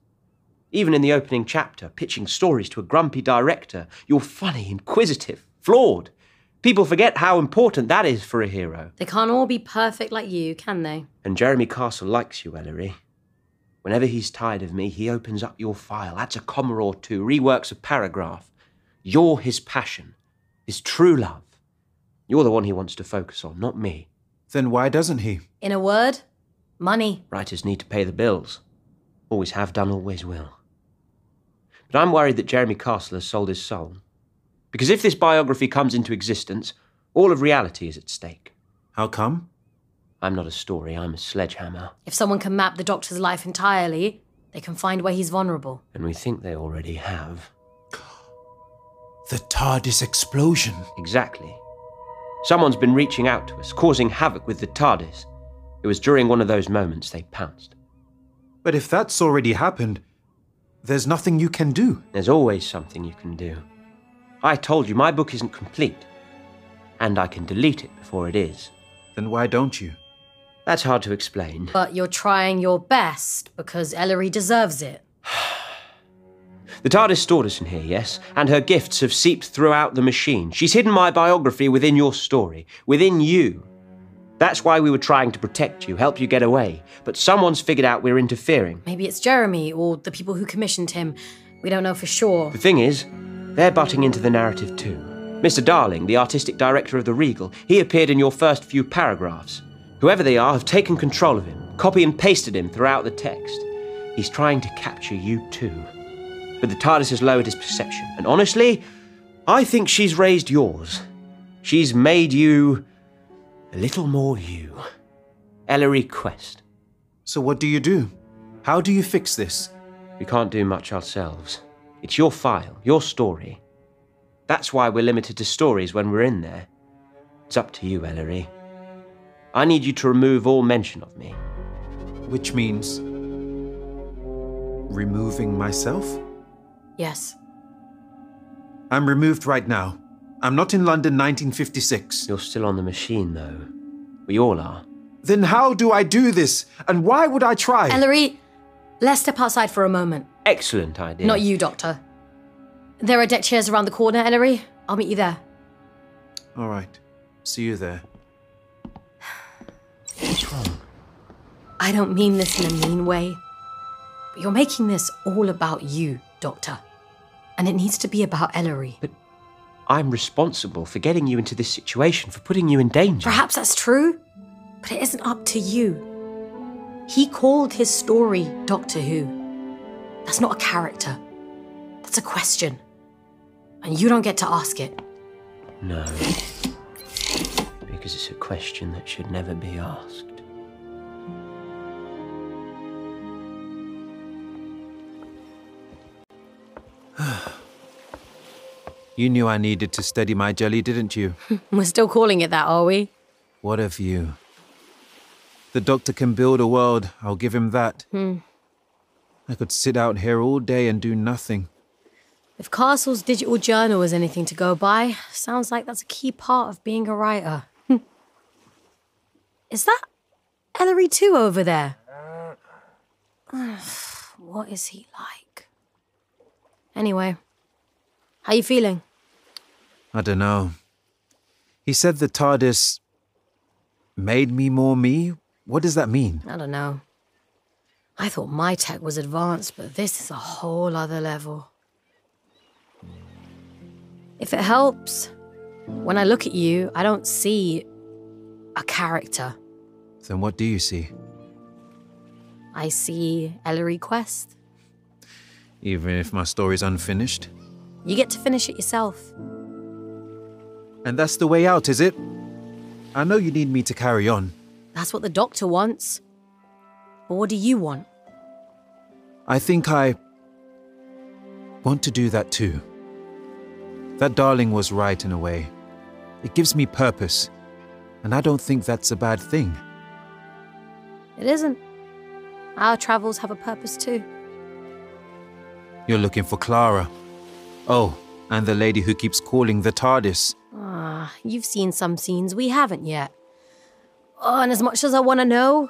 Even in the opening chapter, pitching stories to a grumpy director, you're funny, inquisitive, flawed. People forget how important that is for a hero. They can't all be perfect like you, can they? And Jeremy Castle likes you, Ellery. Whenever he's tired of me, he opens up your file, adds a comma or two, reworks a paragraph. You're his passion, his true love. You're the one he wants to focus on, not me. Then why doesn't he? In a word, money. Writers need to pay the bills. Always have done, always will. But I'm worried that Jeremy Castle has sold his soul. Because if this biography comes into existence, all of reality is at stake. How come? I'm not a story, I'm a sledgehammer. If someone can map the doctor's life entirely, they can find where he's vulnerable. And we think they already have. The TARDIS explosion. Exactly. Someone's been reaching out to us, causing havoc with the TARDIS. It was during one of those moments they pounced. But if that's already happened, there's nothing you can do. There's always something you can do. I told you my book isn't complete, and I can delete it before it is. Then why don't you? That's hard to explain. But you're trying your best because Ellery deserves it. The TARDIS stored us in here, yes, and her gifts have seeped throughout the machine. She's hidden my biography within your story, within you. That's why we were trying to protect you, help you get away. But someone's figured out we're interfering. Maybe it's Jeremy or the people who commissioned him. We don't know for sure. The thing is, they're butting into the narrative too. Mr. Darling, the artistic director of the Regal, he appeared in your first few paragraphs. Whoever they are have taken control of him, copy and pasted him throughout the text. He's trying to capture you too. But the TARDIS has lowered his perception, and honestly, I think she's raised yours. She's made you a little more you. Ellery Quest. So what do you do? How do you fix this? We can't do much ourselves. It's your file, your story. That's why we're limited to stories when we're in there. It's up to you, Ellery. I need you to remove all mention of me. Which means. removing myself? Yes. I'm removed right now. I'm not in London 1956. You're still on the machine, though. We all are. Then how do I do this? And why would I try? Ellery, let's step outside for a moment. Excellent idea. Not you, Doctor. There are deck chairs around the corner, Ellery. I'll meet you there. All right. See you there. What's wrong? I don't mean this in a mean way. But you're making this all about you, Doctor. And it needs to be about Ellery. But I'm responsible for getting you into this situation, for putting you in danger. Perhaps that's true, but it isn't up to you. He called his story Doctor Who. That's not a character. That's a question. And you don't get to ask it. No. Because it's a question that should never be asked. You knew I needed to steady my jelly, didn't you? We're still calling it that, are we? What of you? The doctor can build a world, I'll give him that. Hmm. I could sit out here all day and do nothing. If Castle's digital journal was anything to go by, sounds like that's a key part of being a writer. is that Ellery too over there? what is he like? Anyway, how you feeling? I don't know. He said the TARDIS made me more me? What does that mean? I don't know. I thought my tech was advanced, but this is a whole other level. If it helps, when I look at you, I don't see a character. Then what do you see? I see Ellery Quest. Even if my story's unfinished? You get to finish it yourself. And that's the way out, is it? I know you need me to carry on. That's what the doctor wants. But what do you want? I think I want to do that too. That darling was right in a way. It gives me purpose, and I don't think that's a bad thing. It isn't. Our travels have a purpose too. You're looking for Clara. Oh, and the lady who keeps calling the TARDIS. Ah, you've seen some scenes we haven't yet. Oh, and as much as I want to know,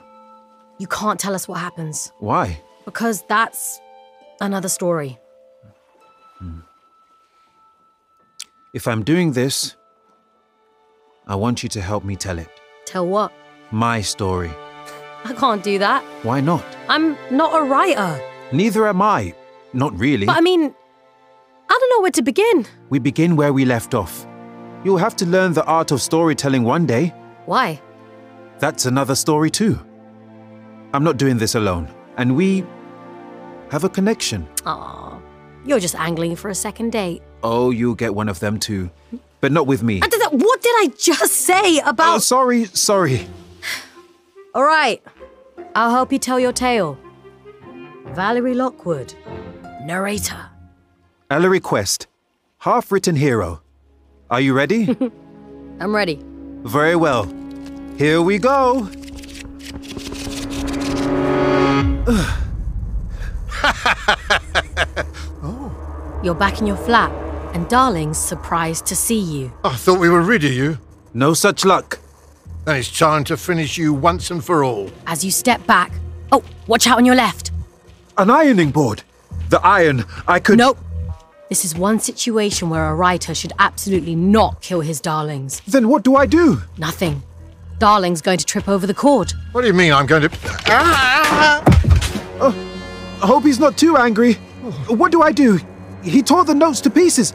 you can't tell us what happens. Why? Because that's another story. If I'm doing this, I want you to help me tell it. Tell what? My story. I can't do that. Why not? I'm not a writer. Neither am I. Not really. But I mean, I don't know where to begin. We begin where we left off. You'll have to learn the art of storytelling one day. Why? That's another story, too. I'm not doing this alone, and we have a connection. Aw, you're just angling for a second date. Oh, you'll get one of them too. But not with me. Did What did I just say about. Oh, sorry, sorry. All right, I'll help you tell your tale. Valerie Lockwood, narrator. Ellery Quest, half written hero. Are you ready? I'm ready. Very well. Here we go. You're back in your flat, and Darling's surprised to see you. I thought we were rid of you. No such luck. Then it's time to finish you once and for all. As you step back. Oh, watch out on your left. An ironing board. The iron, I could. Nope. This is one situation where a writer should absolutely not kill his darlings. Then what do I do? Nothing. Darling's going to trip over the cord. What do you mean I'm going to. Ah! I hope he's not too angry. What do I do? He tore the notes to pieces.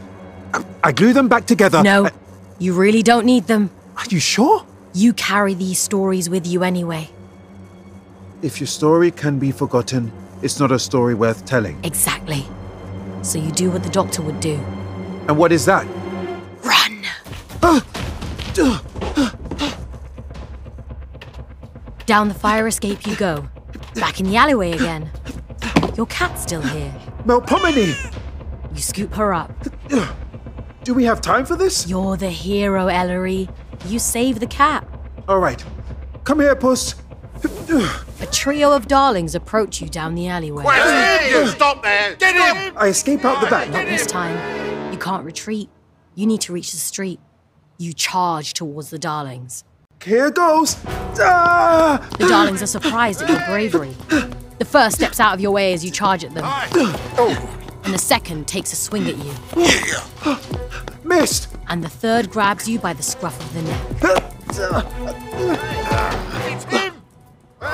I, I glue them back together. No, I- you really don't need them. are you sure? You carry these stories with you anyway. If your story can be forgotten, it's not a story worth telling. Exactly. So you do what the doctor would do. And what is that? Run! Down the fire escape you go. Back in the alleyway again. Your cat's still here. Melpomene! You scoop her up. Do we have time for this? You're the hero, Ellery. You save the cat. All right. Come here, Puss. A trio of darlings approach you down the alleyway. You stop there! Get him! I escape out the back. Not this time. You can't retreat. You need to reach the street. You charge towards the darlings. Here goes. Ah! The darlings are surprised at your bravery. The first steps out of your way as you charge at them, and the second takes a swing at you, Missed. and the third grabs you by the scruff of the neck.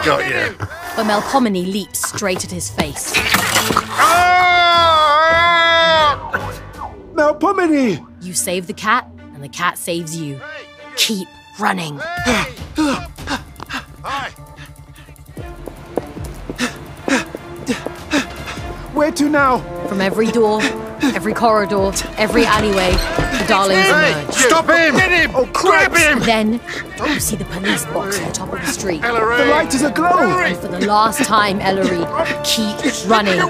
Got you. But Melpomene leaps straight at his face. Ah! Melpomene! You save the cat, and the cat saves you. Keep running. Where to now? From every door, every corridor, every alleyway, the darlings emerge. Stop him! Get him! Oh, Grab him! Then you see the police box at the top of the street. Ellery! The light is aglow! And for the last time, Ellery, keep running.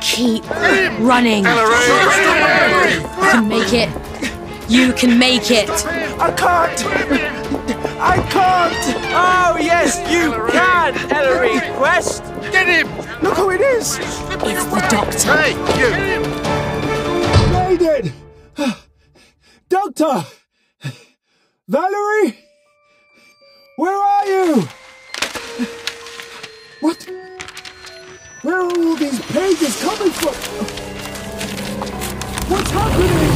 Keep running. Ellery! You can make it. You can make it. I can't! I can't! Oh, yes, you can, Ellery Quest! Get him! Look who it is! It's the doctor. Hey, you! Raiden! Doctor! Valerie? Where are you? What? Where are all these pages coming from? What's happening?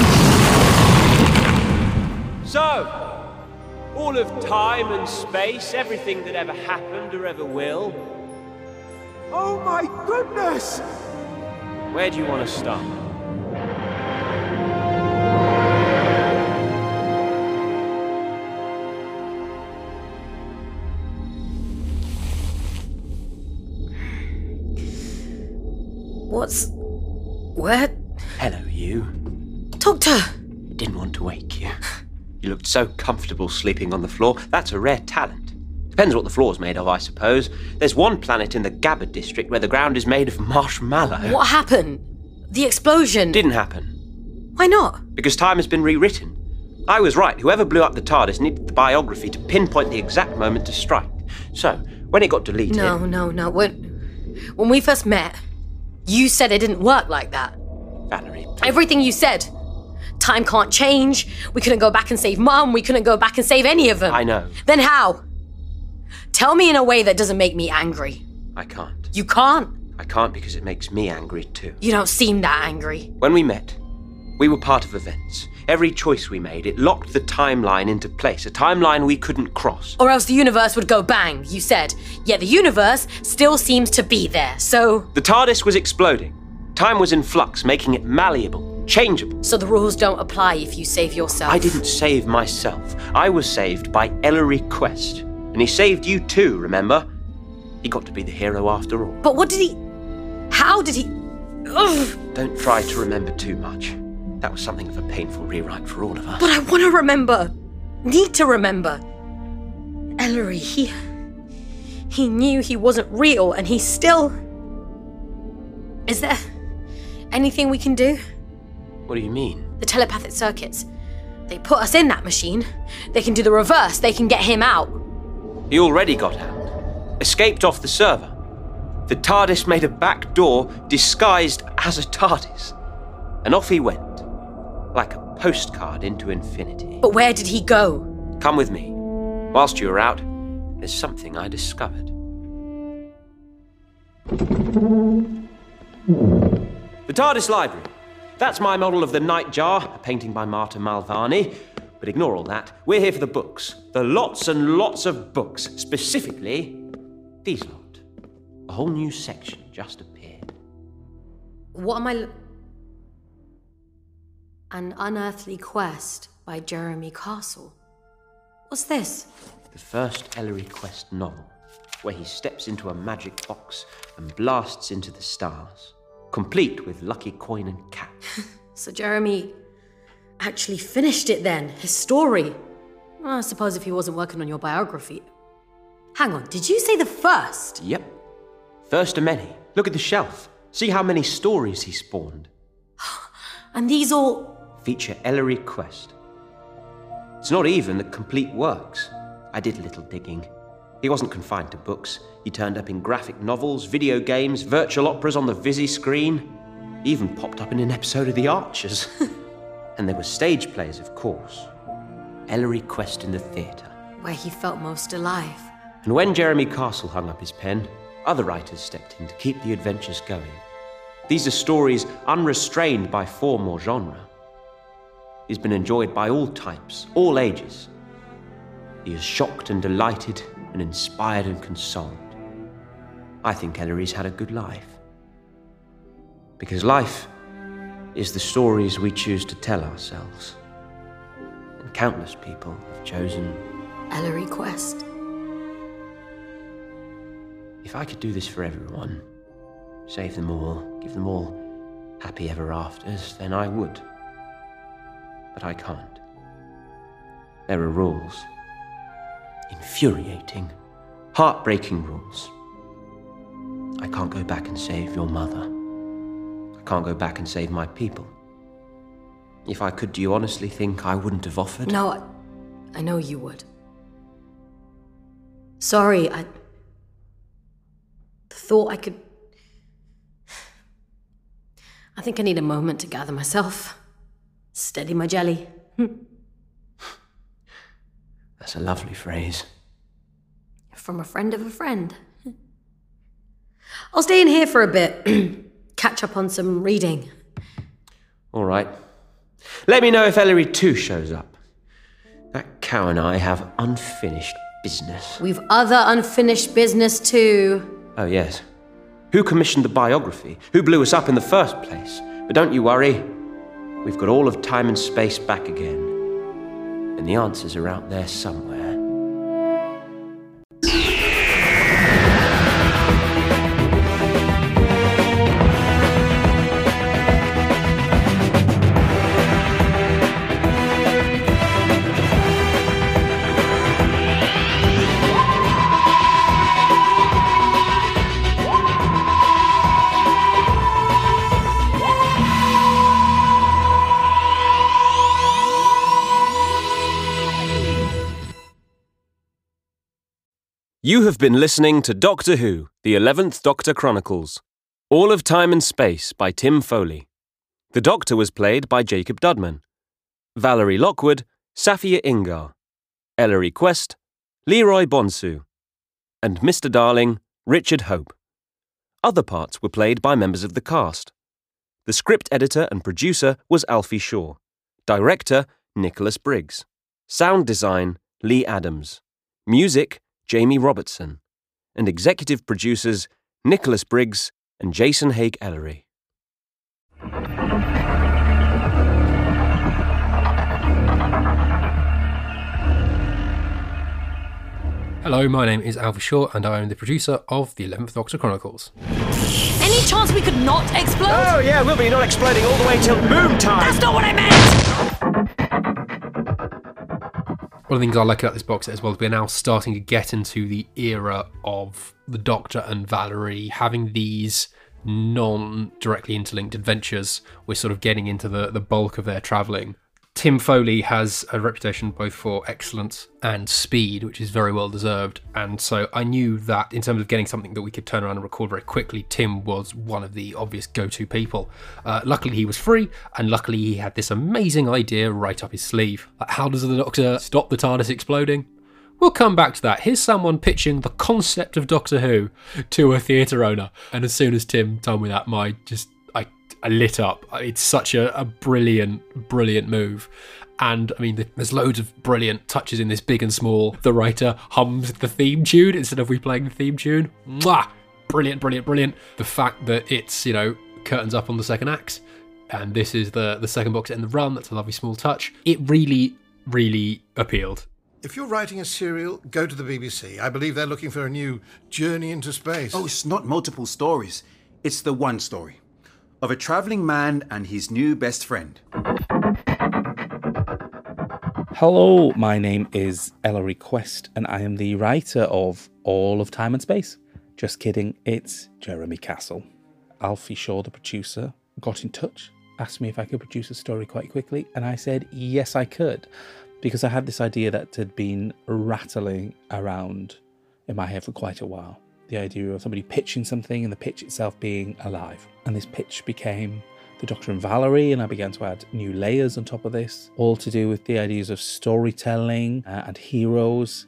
So, all of time and space, everything that ever happened or ever will, Oh my goodness! where do you want to start? What's. Where? Hello, you. Doctor! Didn't want to wake you. You looked so comfortable sleeping on the floor. That's a rare talent. Depends what the floor's made of, I suppose. There's one planet in the Gabbard district where the ground is made of marshmallow. What happened? The explosion? Didn't happen. Why not? Because time has been rewritten. I was right. Whoever blew up the TARDIS needed the biography to pinpoint the exact moment to strike. So, when it got deleted. No, no, no. When, when we first met, you said it didn't work like that. Valerie. Everything you said. Time can't change. We couldn't go back and save Mum. We couldn't go back and save any of them. I know. Then how? Tell me in a way that doesn't make me angry. I can't. You can't. I can't because it makes me angry too. You don't seem that angry. When we met, we were part of events. Every choice we made, it locked the timeline into place, a timeline we couldn't cross. Or else the universe would go bang, you said. Yet the universe still seems to be there, so. The TARDIS was exploding. Time was in flux, making it malleable, changeable. So the rules don't apply if you save yourself. I didn't save myself. I was saved by Ellery Quest. And he saved you too, remember? He got to be the hero after all. But what did he. How did he. Ugh. Don't try to remember too much. That was something of a painful rewrite for all of us. But I want to remember. Need to remember. Ellery, he. He knew he wasn't real and he still. Is there anything we can do? What do you mean? The telepathic circuits. They put us in that machine. They can do the reverse. They can get him out. He already got out. Escaped off the server. The TARDIS made a back door disguised as a TARDIS. And off he went. Like a postcard into infinity. But where did he go? Come with me. Whilst you were out, there's something I discovered. The TARDIS Library. That's my model of the Nightjar, a painting by Marta Malvani. But ignore all that. We're here for the books. The lots and lots of books. Specifically, these lot. A whole new section just appeared. What am I. An Unearthly Quest by Jeremy Castle. What's this? The first Ellery Quest novel, where he steps into a magic box and blasts into the stars, complete with lucky coin and cap. So Jeremy actually finished it then, his story. Well, I suppose if he wasn't working on your biography. Hang on, did you say the first? Yep. First of many. Look at the shelf. See how many stories he spawned. And these all. Feature Ellery Quest. It's not even the complete works. I did a little digging. He wasn't confined to books. He turned up in graphic novels, video games, virtual operas on the Visi screen. He even popped up in an episode of The Archers. and there were stage plays, of course. Ellery Quest in the theatre. where he felt most alive. And when Jeremy Castle hung up his pen, other writers stepped in to keep the adventures going. These are stories unrestrained by form or genre. He's been enjoyed by all types, all ages. He has shocked and delighted and inspired and consoled. I think Ellery's had a good life. Because life is the stories we choose to tell ourselves. And countless people have chosen Ellery Quest. If I could do this for everyone, save them all, give them all happy ever afters, then I would. But I can't. There are rules. Infuriating, heartbreaking rules. I can't go back and save your mother. I can't go back and save my people. If I could, do you honestly think I wouldn't have offered? No, I, I know you would. Sorry, I. Thought I could. I think I need a moment to gather myself. Steady my jelly. Hmm. That's a lovely phrase. From a friend of a friend. I'll stay in here for a bit. Catch up on some reading. All right. Let me know if Ellery 2 shows up. That cow and I have unfinished business. We've other unfinished business too. Oh, yes. Who commissioned the biography? Who blew us up in the first place? But don't you worry. We've got all of time and space back again. And the answers are out there somewhere. You have been listening to Doctor Who, the 11th Doctor Chronicles. All of Time and Space by Tim Foley. The Doctor was played by Jacob Dudman. Valerie Lockwood, Safiyya Ingar. Ellery Quest, Leroy Bonsu. And Mr. Darling, Richard Hope. Other parts were played by members of the cast. The script editor and producer was Alfie Shaw. Director, Nicholas Briggs. Sound design, Lee Adams. Music, Jamie Robertson, and executive producers Nicholas Briggs and Jason Haigh-Ellery. Hello, my name is Alfie Shaw, and I am the producer of the 11th Doctor Chronicles. Any chance we could not explode? Oh, yeah, we'll be not exploding all the way till boom time. That's not what I meant! One of the things I like about this box set as well is we're now starting to get into the era of the Doctor and Valerie having these non directly interlinked adventures. We're sort of getting into the, the bulk of their travelling. Tim Foley has a reputation both for excellence and speed, which is very well deserved. And so I knew that in terms of getting something that we could turn around and record very quickly, Tim was one of the obvious go to people. Uh, luckily, he was free, and luckily, he had this amazing idea right up his sleeve. Like, how does the Doctor stop the TARDIS exploding? We'll come back to that. Here's someone pitching the concept of Doctor Who to a theatre owner. And as soon as Tim told me that, my just I, I lit up. It's such a, a brilliant, brilliant move. And I mean, there's loads of brilliant touches in this, big and small. The writer hums the theme tune instead of we playing the theme tune. Mwah! Brilliant, brilliant, brilliant. The fact that it's, you know, curtains up on the second act, and this is the the second box in the run. That's a lovely small touch. It really, really appealed. If you're writing a serial, go to the BBC. I believe they're looking for a new journey into space. Oh, it's not multiple stories. It's the one story of a traveling man and his new best friend. Hello, my name is Ellery Quest, and I am the writer of All of Time and Space. Just kidding, it's Jeremy Castle. Alfie Shaw, the producer, got in touch, asked me if I could produce a story quite quickly, and I said yes, I could, because I had this idea that had been rattling around in my head for quite a while. The idea of somebody pitching something and the pitch itself being alive. And this pitch became the Doctor and Valerie, and I began to add new layers on top of this, all to do with the ideas of storytelling uh, and heroes.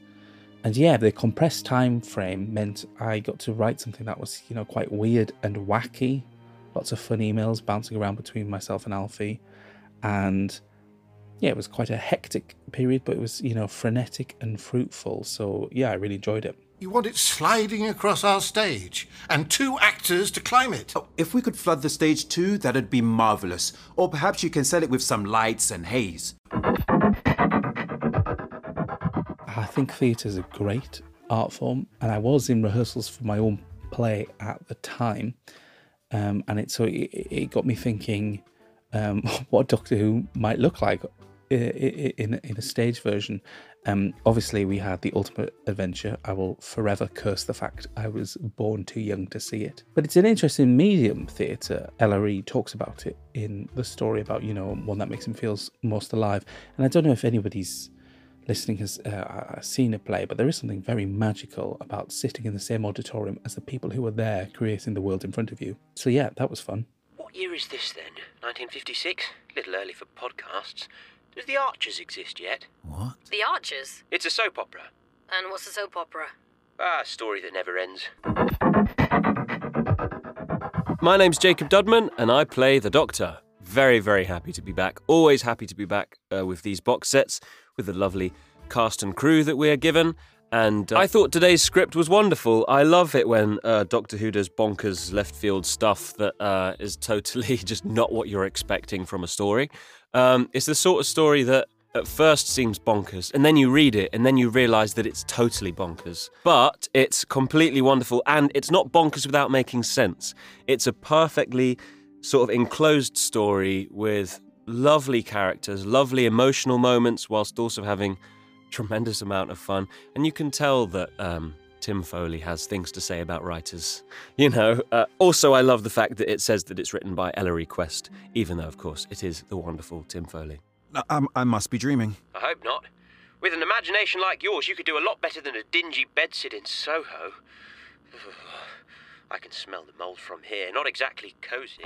And yeah, the compressed time frame meant I got to write something that was, you know, quite weird and wacky. Lots of fun emails bouncing around between myself and Alfie. And yeah, it was quite a hectic period, but it was, you know, frenetic and fruitful. So yeah, I really enjoyed it. You want it sliding across our stage and two actors to climb it. Oh, if we could flood the stage too, that'd be marvelous. Or perhaps you can set it with some lights and haze. I think theatre is a great art form, and I was in rehearsals for my own play at the time, um, and it so it, it got me thinking um, what Doctor Who might look like i- i- in in a stage version. Um, obviously, we had the Ultimate Adventure. I will forever curse the fact I was born too young to see it. But it's an interesting medium theatre. Ellery talks about it in the story about you know one that makes him feel most alive. And I don't know if anybody's listening has uh, seen a play, but there is something very magical about sitting in the same auditorium as the people who are there creating the world in front of you. So yeah, that was fun. What year is this then? 1956? A Little early for podcasts. Does The Archers exist yet? What? The Archers? It's a soap opera. And what's a soap opera? Ah, a story that never ends. My name's Jacob Dudman, and I play the Doctor. Very, very happy to be back. Always happy to be back uh, with these box sets, with the lovely cast and crew that we are given. And uh, I thought today's script was wonderful. I love it when uh, Doctor Who does bonkers left field stuff that uh, is totally just not what you're expecting from a story. Um, it's the sort of story that at first seems bonkers, and then you read it, and then you realise that it's totally bonkers. But it's completely wonderful, and it's not bonkers without making sense. It's a perfectly sort of enclosed story with lovely characters, lovely emotional moments, whilst also having tremendous amount of fun. And you can tell that um, Tim Foley has things to say about writers. You know. Uh, also, I love the fact that it says that it's written by Ellery Quest, even though, of course, it is the wonderful Tim Foley. I, I must be dreaming. I hope not. With an imagination like yours, you could do a lot better than a dingy bedsit in Soho. I can smell the mould from here. Not exactly cosy.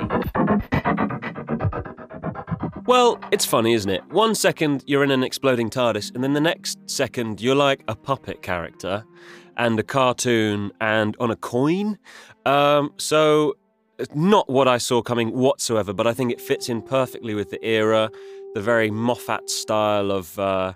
Well, it's funny, isn't it? One second you're in an exploding TARDIS, and then the next second you're like a puppet character and a cartoon and on a coin. Um, so, not what I saw coming whatsoever, but I think it fits in perfectly with the era, the very Moffat style of uh,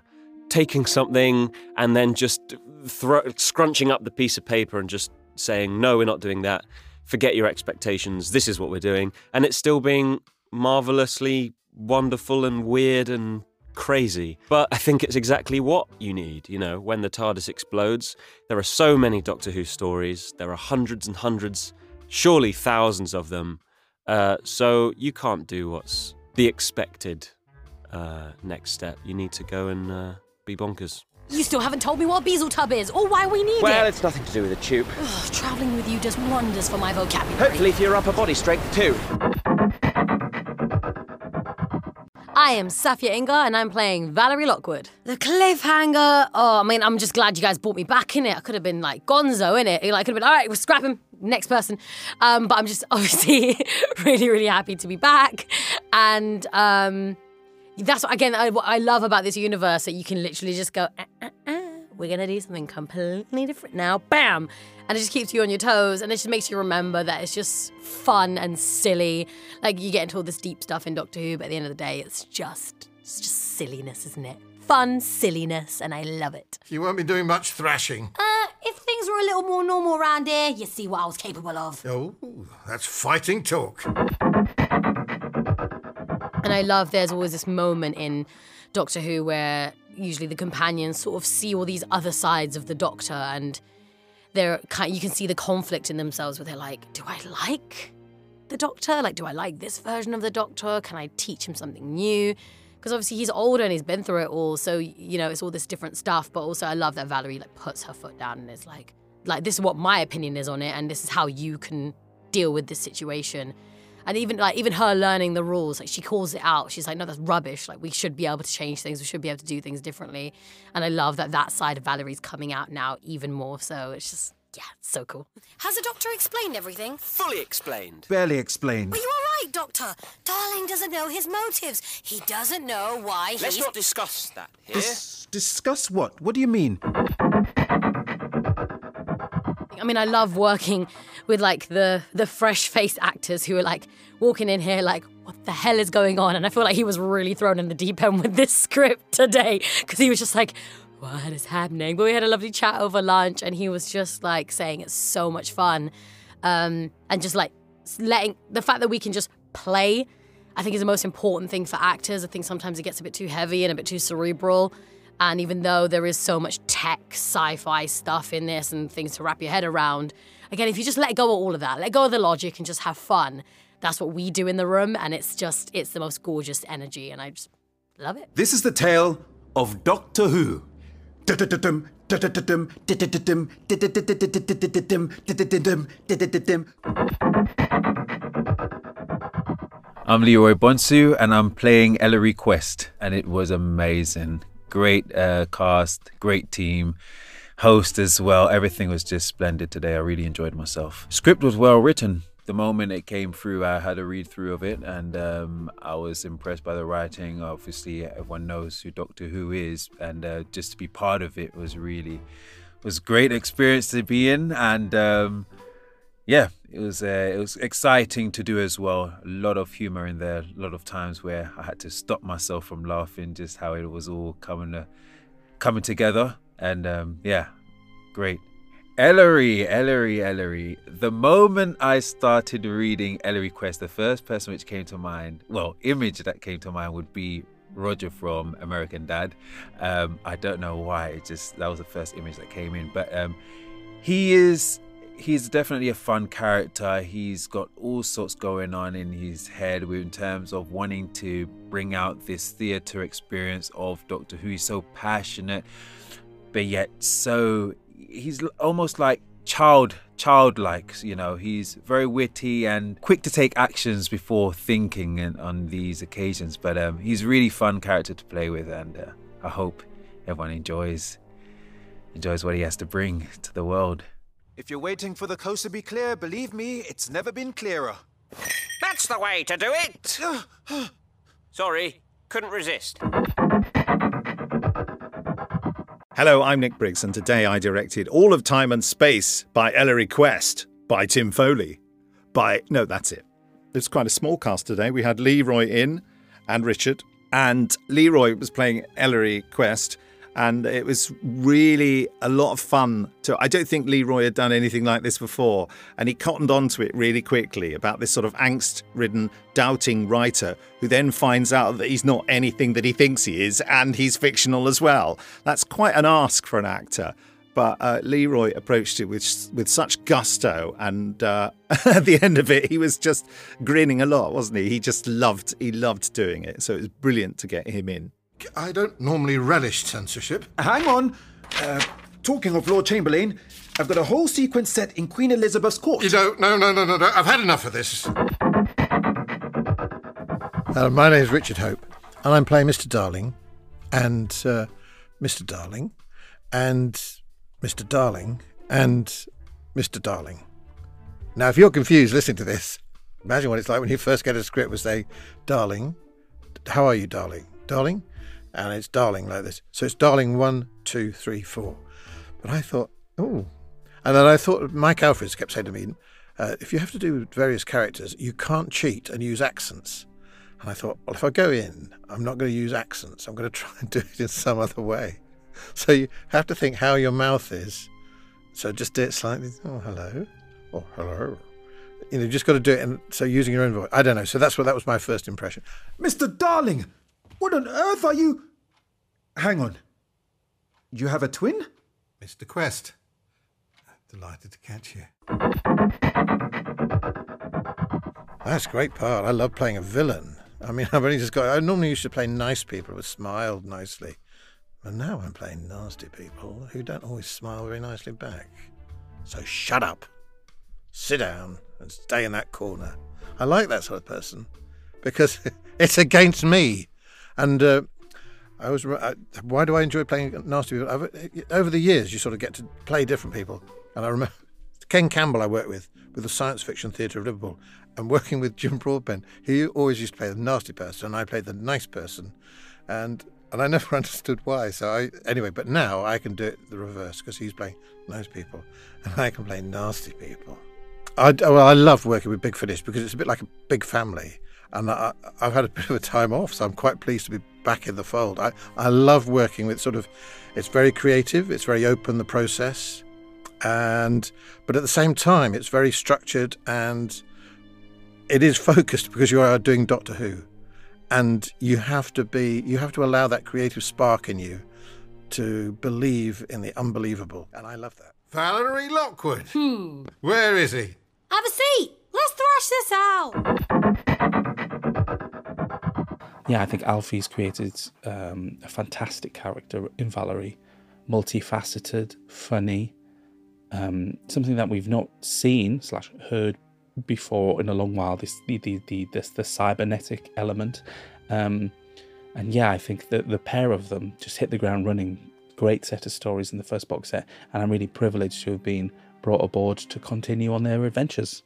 taking something and then just thro- scrunching up the piece of paper and just saying, no, we're not doing that. Forget your expectations. This is what we're doing. And it's still being marvelously wonderful and weird and crazy. But I think it's exactly what you need, you know, when the TARDIS explodes. There are so many Doctor Who stories, there are hundreds and hundreds, surely thousands of them. Uh, so you can't do what's the expected uh, next step. You need to go and uh, be bonkers. You still haven't told me what a tub is or why we need Well, it. Well, it's nothing to do with a tube. Ugh, traveling with you does wonders for my vocabulary. Hopefully for your upper body strength too. I am Safiyya Ingar and I'm playing Valerie Lockwood. The cliffhanger. Oh, I mean, I'm just glad you guys brought me back in it. I could have been like gonzo in it. Like, I could have been, all right, we'll scrap him. Next person. Um, but I'm just obviously really, really happy to be back. And um, that's what, again, I, what I love about this universe that you can literally just go, "Uh, uh, uh, we're to do something completely different now. Bam! And it just keeps you on your toes and it just makes you remember that it's just fun and silly. Like you get into all this deep stuff in Doctor Who, but at the end of the day, it's just it's just silliness, isn't it? Fun silliness, and I love it. You won't be doing much thrashing. Uh, if things were a little more normal around here, you see what I was capable of. Oh, that's fighting talk. And I love there's always this moment in Doctor Who where usually the companions sort of see all these other sides of the Doctor and they're kind you can see the conflict in themselves where they're like, do I like the Doctor? Like, do I like this version of the Doctor? Can I teach him something new? Because obviously he's older and he's been through it all, so you know it's all this different stuff. But also, I love that Valerie like puts her foot down and is like, like this is what my opinion is on it, and this is how you can deal with this situation. And even like even her learning the rules, like she calls it out. She's like, no, that's rubbish. Like we should be able to change things. We should be able to do things differently. And I love that that side of Valerie's coming out now even more. So it's just yeah, it's so cool. Has the doctor explained everything? Fully explained. Barely explained. Are you all right, Doctor? Darling doesn't know his motives. He doesn't know why he Let's he's... not discuss that here. Dis- discuss what? What do you mean? I mean, I love working with like the the fresh faced actors who are like walking in here like, what the hell is going on? And I feel like he was really thrown in the deep end with this script today because he was just like, what is happening? But we had a lovely chat over lunch, and he was just like saying it's so much fun, um, and just like letting the fact that we can just play. I think is the most important thing for actors. I think sometimes it gets a bit too heavy and a bit too cerebral. And even though there is so much tech, sci fi stuff in this and things to wrap your head around, again, if you just let go of all of that, let go of the logic and just have fun, that's what we do in the room. And it's just, it's the most gorgeous energy. And I just, Love it. This is the tale of Doctor Who. I'm Leroy Bonsu, and I'm playing Ellery Quest, and it was amazing. Great uh, cast, great team, host as well. Everything was just splendid today. I really enjoyed myself. Script was well written. The moment it came through, I had a read through of it, and um, I was impressed by the writing. Obviously, everyone knows who Doctor Who is, and uh, just to be part of it was really was great experience to be in, and. Um, yeah, it was uh, it was exciting to do as well. A lot of humor in there. A lot of times where I had to stop myself from laughing, just how it was all coming to, coming together. And um, yeah, great. Ellery, Ellery, Ellery. The moment I started reading Ellery Quest, the first person which came to mind, well, image that came to mind would be Roger from American Dad. Um, I don't know why. It just that was the first image that came in, but um, he is he's definitely a fun character. He's got all sorts going on in his head in terms of wanting to bring out this theatre experience of Doctor Who. He's so passionate, but yet so he's almost like child childlike you know he's very witty and quick to take actions before thinking and on these occasions but um, he's a really fun character to play with and uh, i hope everyone enjoys enjoys what he has to bring to the world If you're waiting for the coast to be clear, believe me, it's never been clearer. That's the way to do it! Sorry, couldn't resist. Hello, I'm Nick Briggs, and today I directed All of Time and Space by Ellery Quest by Tim Foley. By, no, that's it. It's quite a small cast today. We had Leroy in and Richard, and Leroy was playing Ellery Quest, and it was really a lot of fun. To I don't think Leroy had done anything like this before, and he cottoned onto it really quickly about this sort of angst-ridden, doubting writer who then finds out that he's not anything that he thinks he is, and he's fictional as well. That's quite an ask for an actor. But uh, Leroy approached it with with such gusto, and uh, at the end of it, he was just grinning a lot, wasn't he? He just loved he loved doing it. So it was brilliant to get him in. I don't normally relish censorship. Hang on. Uh, talking of Lord Chamberlain, I've got a whole sequence set in Queen Elizabeth's court. You don't. No, no, no, no, no. I've had enough of this. Uh, my name is Richard Hope, and I'm playing Mr. Darling, and uh, Mr. Darling, and Mr. Darling, and Mr. Darling. Now, if you're confused listening to this, imagine what it's like when you first get a script and say, "Darling, how are you, darling, darling," and it's "darling" like this. So it's "darling" one, two, three, four. But I thought, oh, and then I thought Mike Alfreds kept saying to me, uh, if you have to do various characters, you can't cheat and use accents. And I thought, well, if I go in, I'm not going to use accents. I'm going to try and do it in some other way. So you have to think how your mouth is. So just do it slightly. Oh, hello. Oh, hello. You know, just got to do it. And so using your own voice. I don't know. So that's what that was my first impression. Mr. Darling, what on earth are you? Hang on. You have a twin? Mr. Quest. Delighted to catch you. That's a great part. I love playing a villain. I mean, I've only just got. I normally used to play nice people who smiled nicely. But now I'm playing nasty people who don't always smile very nicely back. So shut up, sit down, and stay in that corner. I like that sort of person because it's against me. And uh, I was. Uh, why do I enjoy playing nasty people? Over, over the years, you sort of get to play different people. And I remember Ken Campbell, I worked with, with the Science Fiction Theatre of Liverpool, and working with Jim Broadbent. He always used to play the nasty person, and I played the nice person. And and I never understood why. So I anyway, but now I can do it the reverse because he's playing nice people, and I can play nasty people. I well, I love working with Big Finish because it's a bit like a big family, and I, I've had a bit of a time off, so I'm quite pleased to be back in the fold. I I love working with sort of, it's very creative, it's very open the process, and but at the same time it's very structured and it is focused because you are doing Doctor Who and you have to be you have to allow that creative spark in you to believe in the unbelievable and I love that. Valerie Lockwood. Hmm. Where is he? Have a seat. Let's thrash this out. Yeah, I think Alfie's created um, a fantastic character in Valerie, multifaceted, funny, um, something that we've not seen slash heard before in a long while. This the the the this the cybernetic element, um, and yeah, I think that the pair of them just hit the ground running. Great set of stories in the first box set, and I'm really privileged to have been brought aboard to continue on their adventures.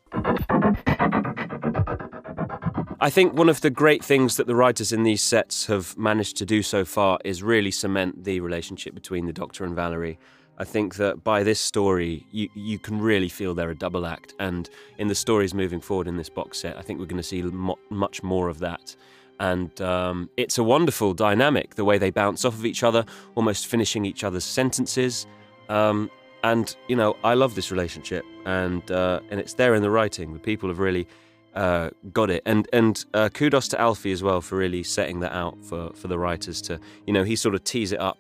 I think one of the great things that the writers in these sets have managed to do so far is really cement the relationship between the Doctor and Valerie. I think that by this story, you, you can really feel they're a double act. And in the stories moving forward in this box set, I think we're going to see mo- much more of that. And um, it's a wonderful dynamic, the way they bounce off of each other, almost finishing each other's sentences. Um, and, you know, I love this relationship. And, uh, and it's there in the writing. The people have really uh, got it. And and uh, kudos to Alfie as well for really setting that out for for the writers to you know he sort of tease it up,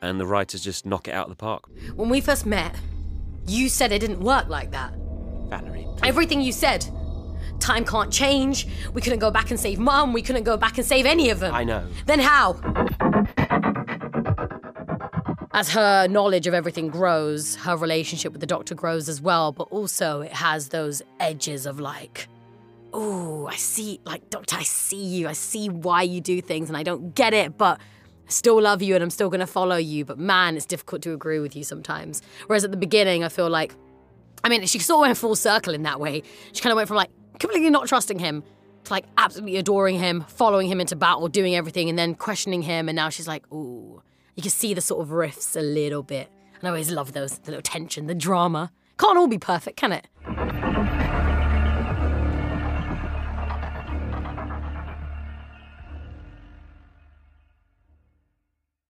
and the writers just knock it out of the park. When we first met, you said it didn't work like that. Valerie. Everything you said. Time can't change. We couldn't go back and save Mum. We couldn't go back and save any of them. I know. Then how? As her knowledge of everything grows, her relationship with the doctor grows as well, but also it has those edges of like, oh, I see, like, Doctor, I see you. I see why you do things and I don't get it, but I still love you and I'm still going to follow you. But man, it's difficult to agree with you sometimes. Whereas at the beginning, I feel like, I mean, she sort of went full circle in that way. She kind of went from like completely not trusting him to like absolutely adoring him, following him into battle, doing everything, and then questioning him. And now she's like, ooh, you can see the sort of rifts a little bit. And I always love those, the little tension, the drama. Can't all be perfect, can it?